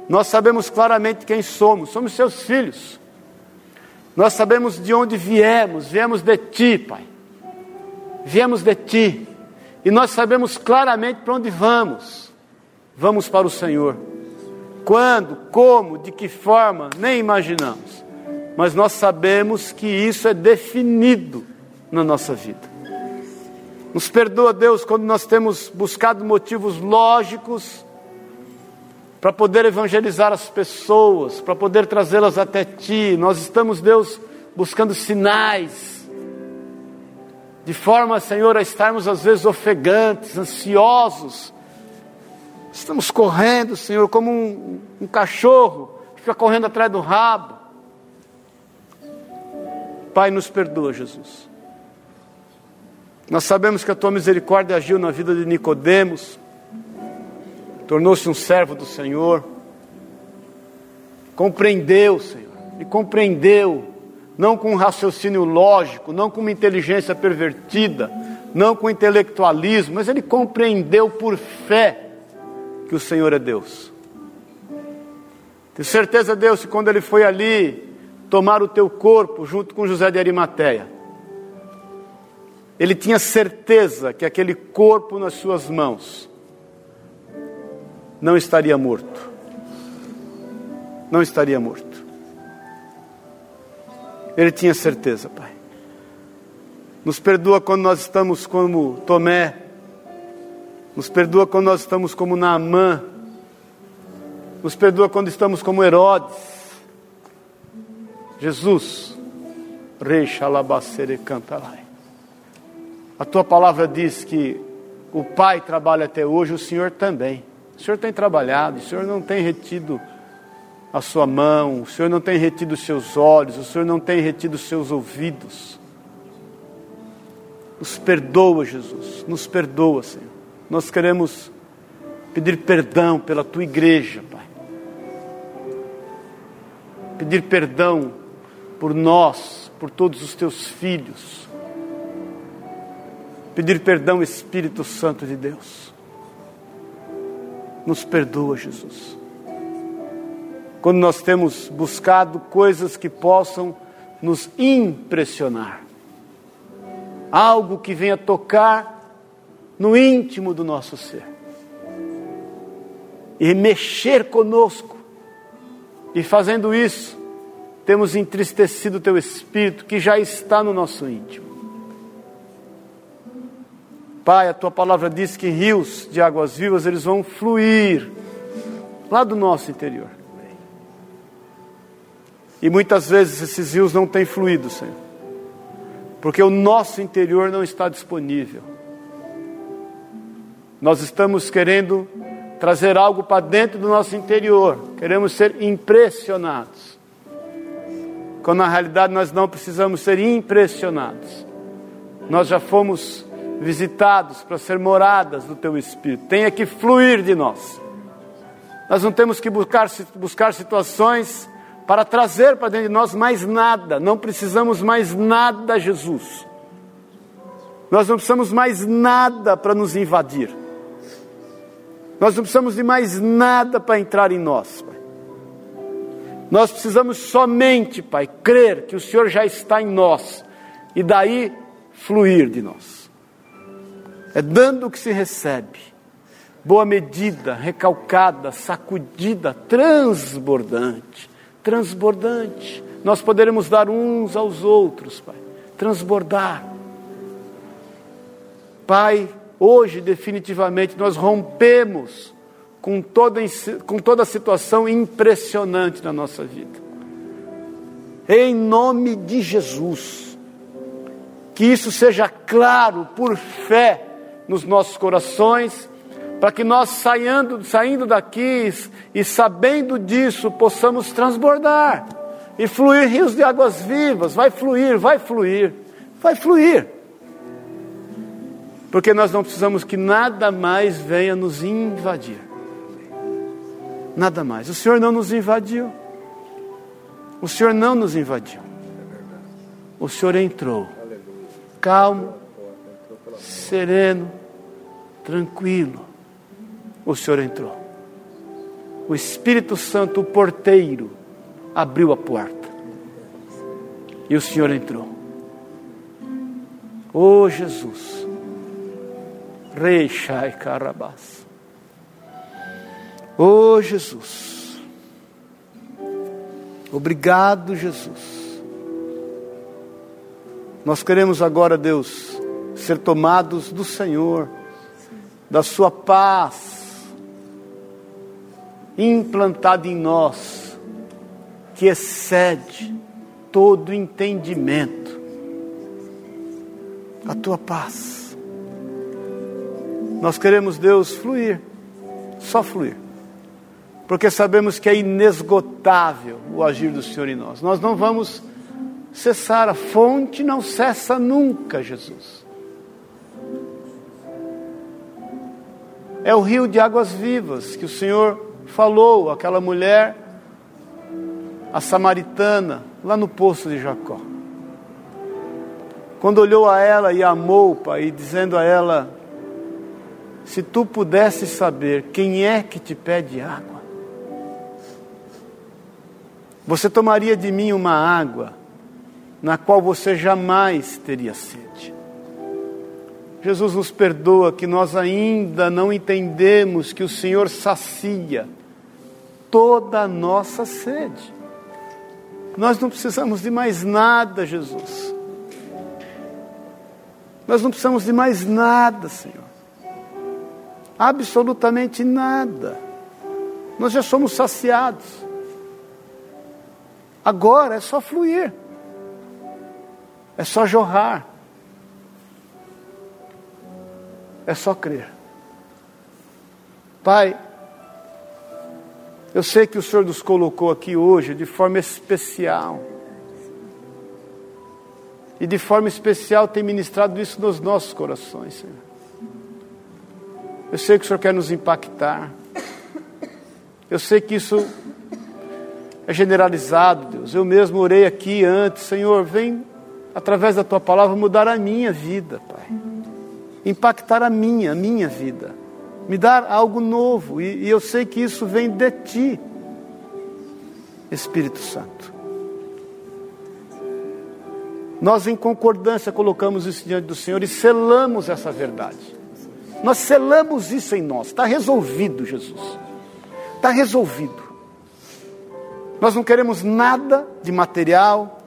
Nós sabemos claramente quem somos, somos seus filhos. Nós sabemos de onde viemos, viemos de ti, Pai. Viemos de ti. E nós sabemos claramente para onde vamos. Vamos para o Senhor. Quando, como, de que forma, nem imaginamos. Mas nós sabemos que isso é definido na nossa vida. Nos perdoa, Deus, quando nós temos buscado motivos lógicos para poder evangelizar as pessoas, para poder trazê-las até Ti. Nós estamos, Deus, buscando sinais, de forma, Senhor, a estarmos às vezes ofegantes, ansiosos. Estamos correndo, Senhor, como um, um cachorro que fica correndo atrás do rabo. Pai, nos perdoa, Jesus. Nós sabemos que a tua misericórdia agiu na vida de Nicodemos tornou-se um servo do Senhor, compreendeu, Senhor, e compreendeu, não com um raciocínio lógico, não com uma inteligência pervertida, não com intelectualismo, mas ele compreendeu por fé que o Senhor é Deus. Tenho certeza, Deus, que quando ele foi ali tomar o teu corpo junto com José de Arimateia, ele tinha certeza que aquele corpo nas suas mãos não estaria morto. Não estaria morto. Ele tinha certeza, Pai. Nos perdoa quando nós estamos como Tomé. Nos perdoa quando nós estamos como Naamã. Nos perdoa quando estamos como Herodes. Jesus, Rei Xalabacere Cantalai. A tua palavra diz que o Pai trabalha até hoje, o Senhor também. O Senhor tem trabalhado, o Senhor não tem retido a sua mão, o Senhor não tem retido os seus olhos, o Senhor não tem retido os seus ouvidos. Nos perdoa, Jesus, nos perdoa, Senhor. Nós queremos pedir perdão pela tua igreja, Pai. Pedir perdão por nós, por todos os teus filhos. Pedir perdão, Espírito Santo de Deus. Nos perdoa, Jesus. Quando nós temos buscado coisas que possam nos impressionar, algo que venha tocar no íntimo do nosso ser e mexer conosco, e fazendo isso, temos entristecido o teu espírito que já está no nosso íntimo. Pai, a tua palavra diz que rios de águas vivas eles vão fluir lá do nosso interior. E muitas vezes esses rios não têm fluído, Senhor, porque o nosso interior não está disponível. Nós estamos querendo trazer algo para dentro do nosso interior, queremos ser impressionados, quando na realidade nós não precisamos ser impressionados, nós já fomos visitados para ser moradas do teu Espírito. Tenha que fluir de nós. Nós não temos que buscar, buscar situações para trazer para dentro de nós mais nada. Não precisamos mais nada, Jesus. Nós não precisamos mais nada para nos invadir. Nós não precisamos de mais nada para entrar em nós, Pai. Nós precisamos somente, Pai, crer que o Senhor já está em nós e daí fluir de nós. É dando o que se recebe. Boa medida, recalcada, sacudida, transbordante. Transbordante. Nós poderemos dar uns aos outros, Pai. Transbordar. Pai, hoje definitivamente nós rompemos com toda, com toda a situação impressionante na nossa vida. Em nome de Jesus. Que isso seja claro por fé nos nossos corações, para que nós saindo, saindo daqui e sabendo disso possamos transbordar e fluir rios de águas vivas. Vai fluir, vai fluir, vai fluir. Porque nós não precisamos que nada mais venha nos invadir. Nada mais. O Senhor não nos invadiu. O Senhor não nos invadiu. O Senhor entrou. Calmo, sereno, tranquilo o Senhor entrou. O Espírito Santo, o porteiro, abriu a porta. E o Senhor entrou. Oh Jesus. Rei Shai Carabás. Oh Jesus. Obrigado, Jesus. Nós queremos agora, Deus, ser tomados do Senhor, da Sua paz, implantado em nós, que excede todo entendimento. A tua paz. Nós queremos, Deus, fluir, só fluir, porque sabemos que é inesgotável o agir do Senhor em nós. Nós não vamos cessar, a fonte não cessa nunca, Jesus. É o rio de águas vivas que o Senhor falou aquela mulher, a samaritana, lá no poço de Jacó. Quando olhou a ela e amou, Pai, dizendo a ela: Se tu pudesses saber quem é que te pede água, você tomaria de mim uma água na qual você jamais teria sede. Jesus nos perdoa que nós ainda não entendemos que o Senhor sacia toda a nossa sede. Nós não precisamos de mais nada, Jesus. Nós não precisamos de mais nada, Senhor. Absolutamente nada. Nós já somos saciados. Agora é só fluir. É só jorrar. É só crer. Pai, eu sei que o Senhor nos colocou aqui hoje de forma especial. E de forma especial tem ministrado isso nos nossos corações, Senhor. Eu sei que o Senhor quer nos impactar. Eu sei que isso é generalizado, Deus. Eu mesmo orei aqui antes, Senhor, vem através da tua palavra mudar a minha vida, Pai. Impactar a minha, a minha vida me dar algo novo, e, e eu sei que isso vem de ti, Espírito Santo. Nós, em concordância, colocamos isso diante do Senhor e selamos essa verdade. Nós selamos isso em nós, está resolvido, Jesus. Está resolvido. Nós não queremos nada de material,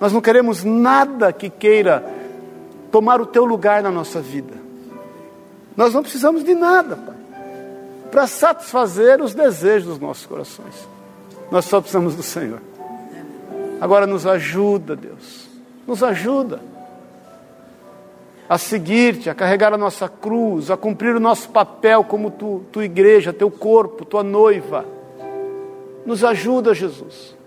nós não queremos nada que queira tomar o teu lugar na nossa vida. Nós não precisamos de nada, Pai, para satisfazer os desejos dos nossos corações. Nós só precisamos do Senhor. Agora nos ajuda, Deus, nos ajuda a seguir-te, a carregar a nossa cruz, a cumprir o nosso papel como tu, tua igreja, teu corpo, tua noiva. Nos ajuda, Jesus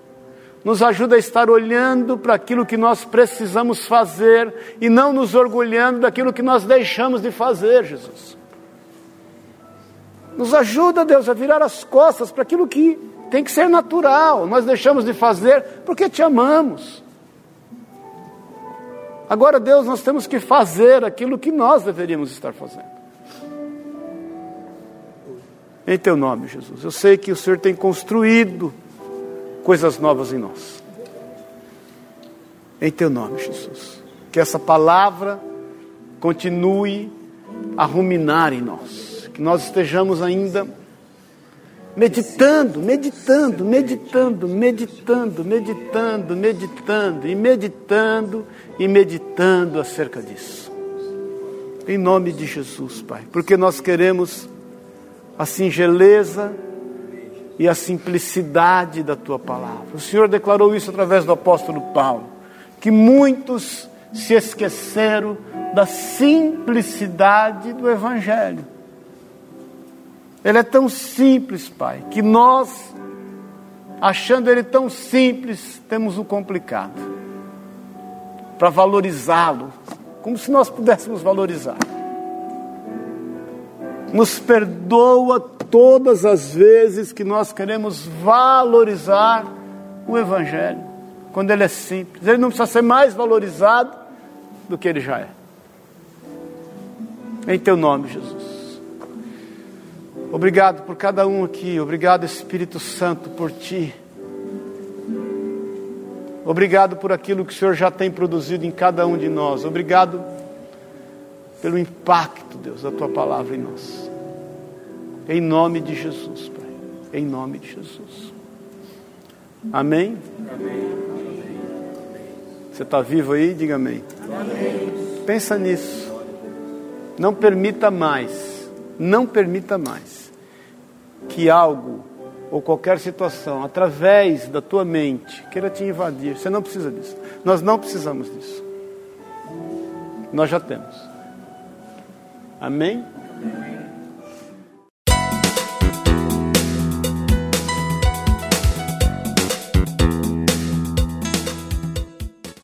nos ajuda a estar olhando para aquilo que nós precisamos fazer e não nos orgulhando daquilo que nós deixamos de fazer, Jesus. Nos ajuda, Deus, a virar as costas para aquilo que tem que ser natural, nós deixamos de fazer porque te amamos. Agora, Deus, nós temos que fazer aquilo que nós deveríamos estar fazendo. Em teu nome, Jesus. Eu sei que o Senhor tem construído coisas novas em nós. Em teu nome, Jesus. Que essa palavra continue a ruminar em nós. Que nós estejamos ainda meditando, meditando, meditando, meditando, meditando, meditando e meditando e meditando acerca disso. Em nome de Jesus, Pai, porque nós queremos a singeleza e a simplicidade da tua palavra. O Senhor declarou isso através do apóstolo Paulo, que muitos se esqueceram da simplicidade do Evangelho. Ele é tão simples, Pai, que nós, achando ele tão simples, temos o complicado para valorizá-lo, como se nós pudéssemos valorizar. Nos perdoa todas as vezes que nós queremos valorizar o Evangelho, quando ele é simples. Ele não precisa ser mais valorizado do que ele já é. Em teu nome, Jesus. Obrigado por cada um aqui. Obrigado, Espírito Santo, por ti. Obrigado por aquilo que o Senhor já tem produzido em cada um de nós. Obrigado pelo impacto, Deus, da tua palavra em nós. Em nome de Jesus, Pai. Em nome de Jesus. Amém? amém. Você está vivo aí? Diga amém. amém. Pensa nisso. Não permita mais. Não permita mais que algo ou qualquer situação, através da tua mente, queira te invadir. Você não precisa disso. Nós não precisamos disso. Nós já temos. Amém? Amém.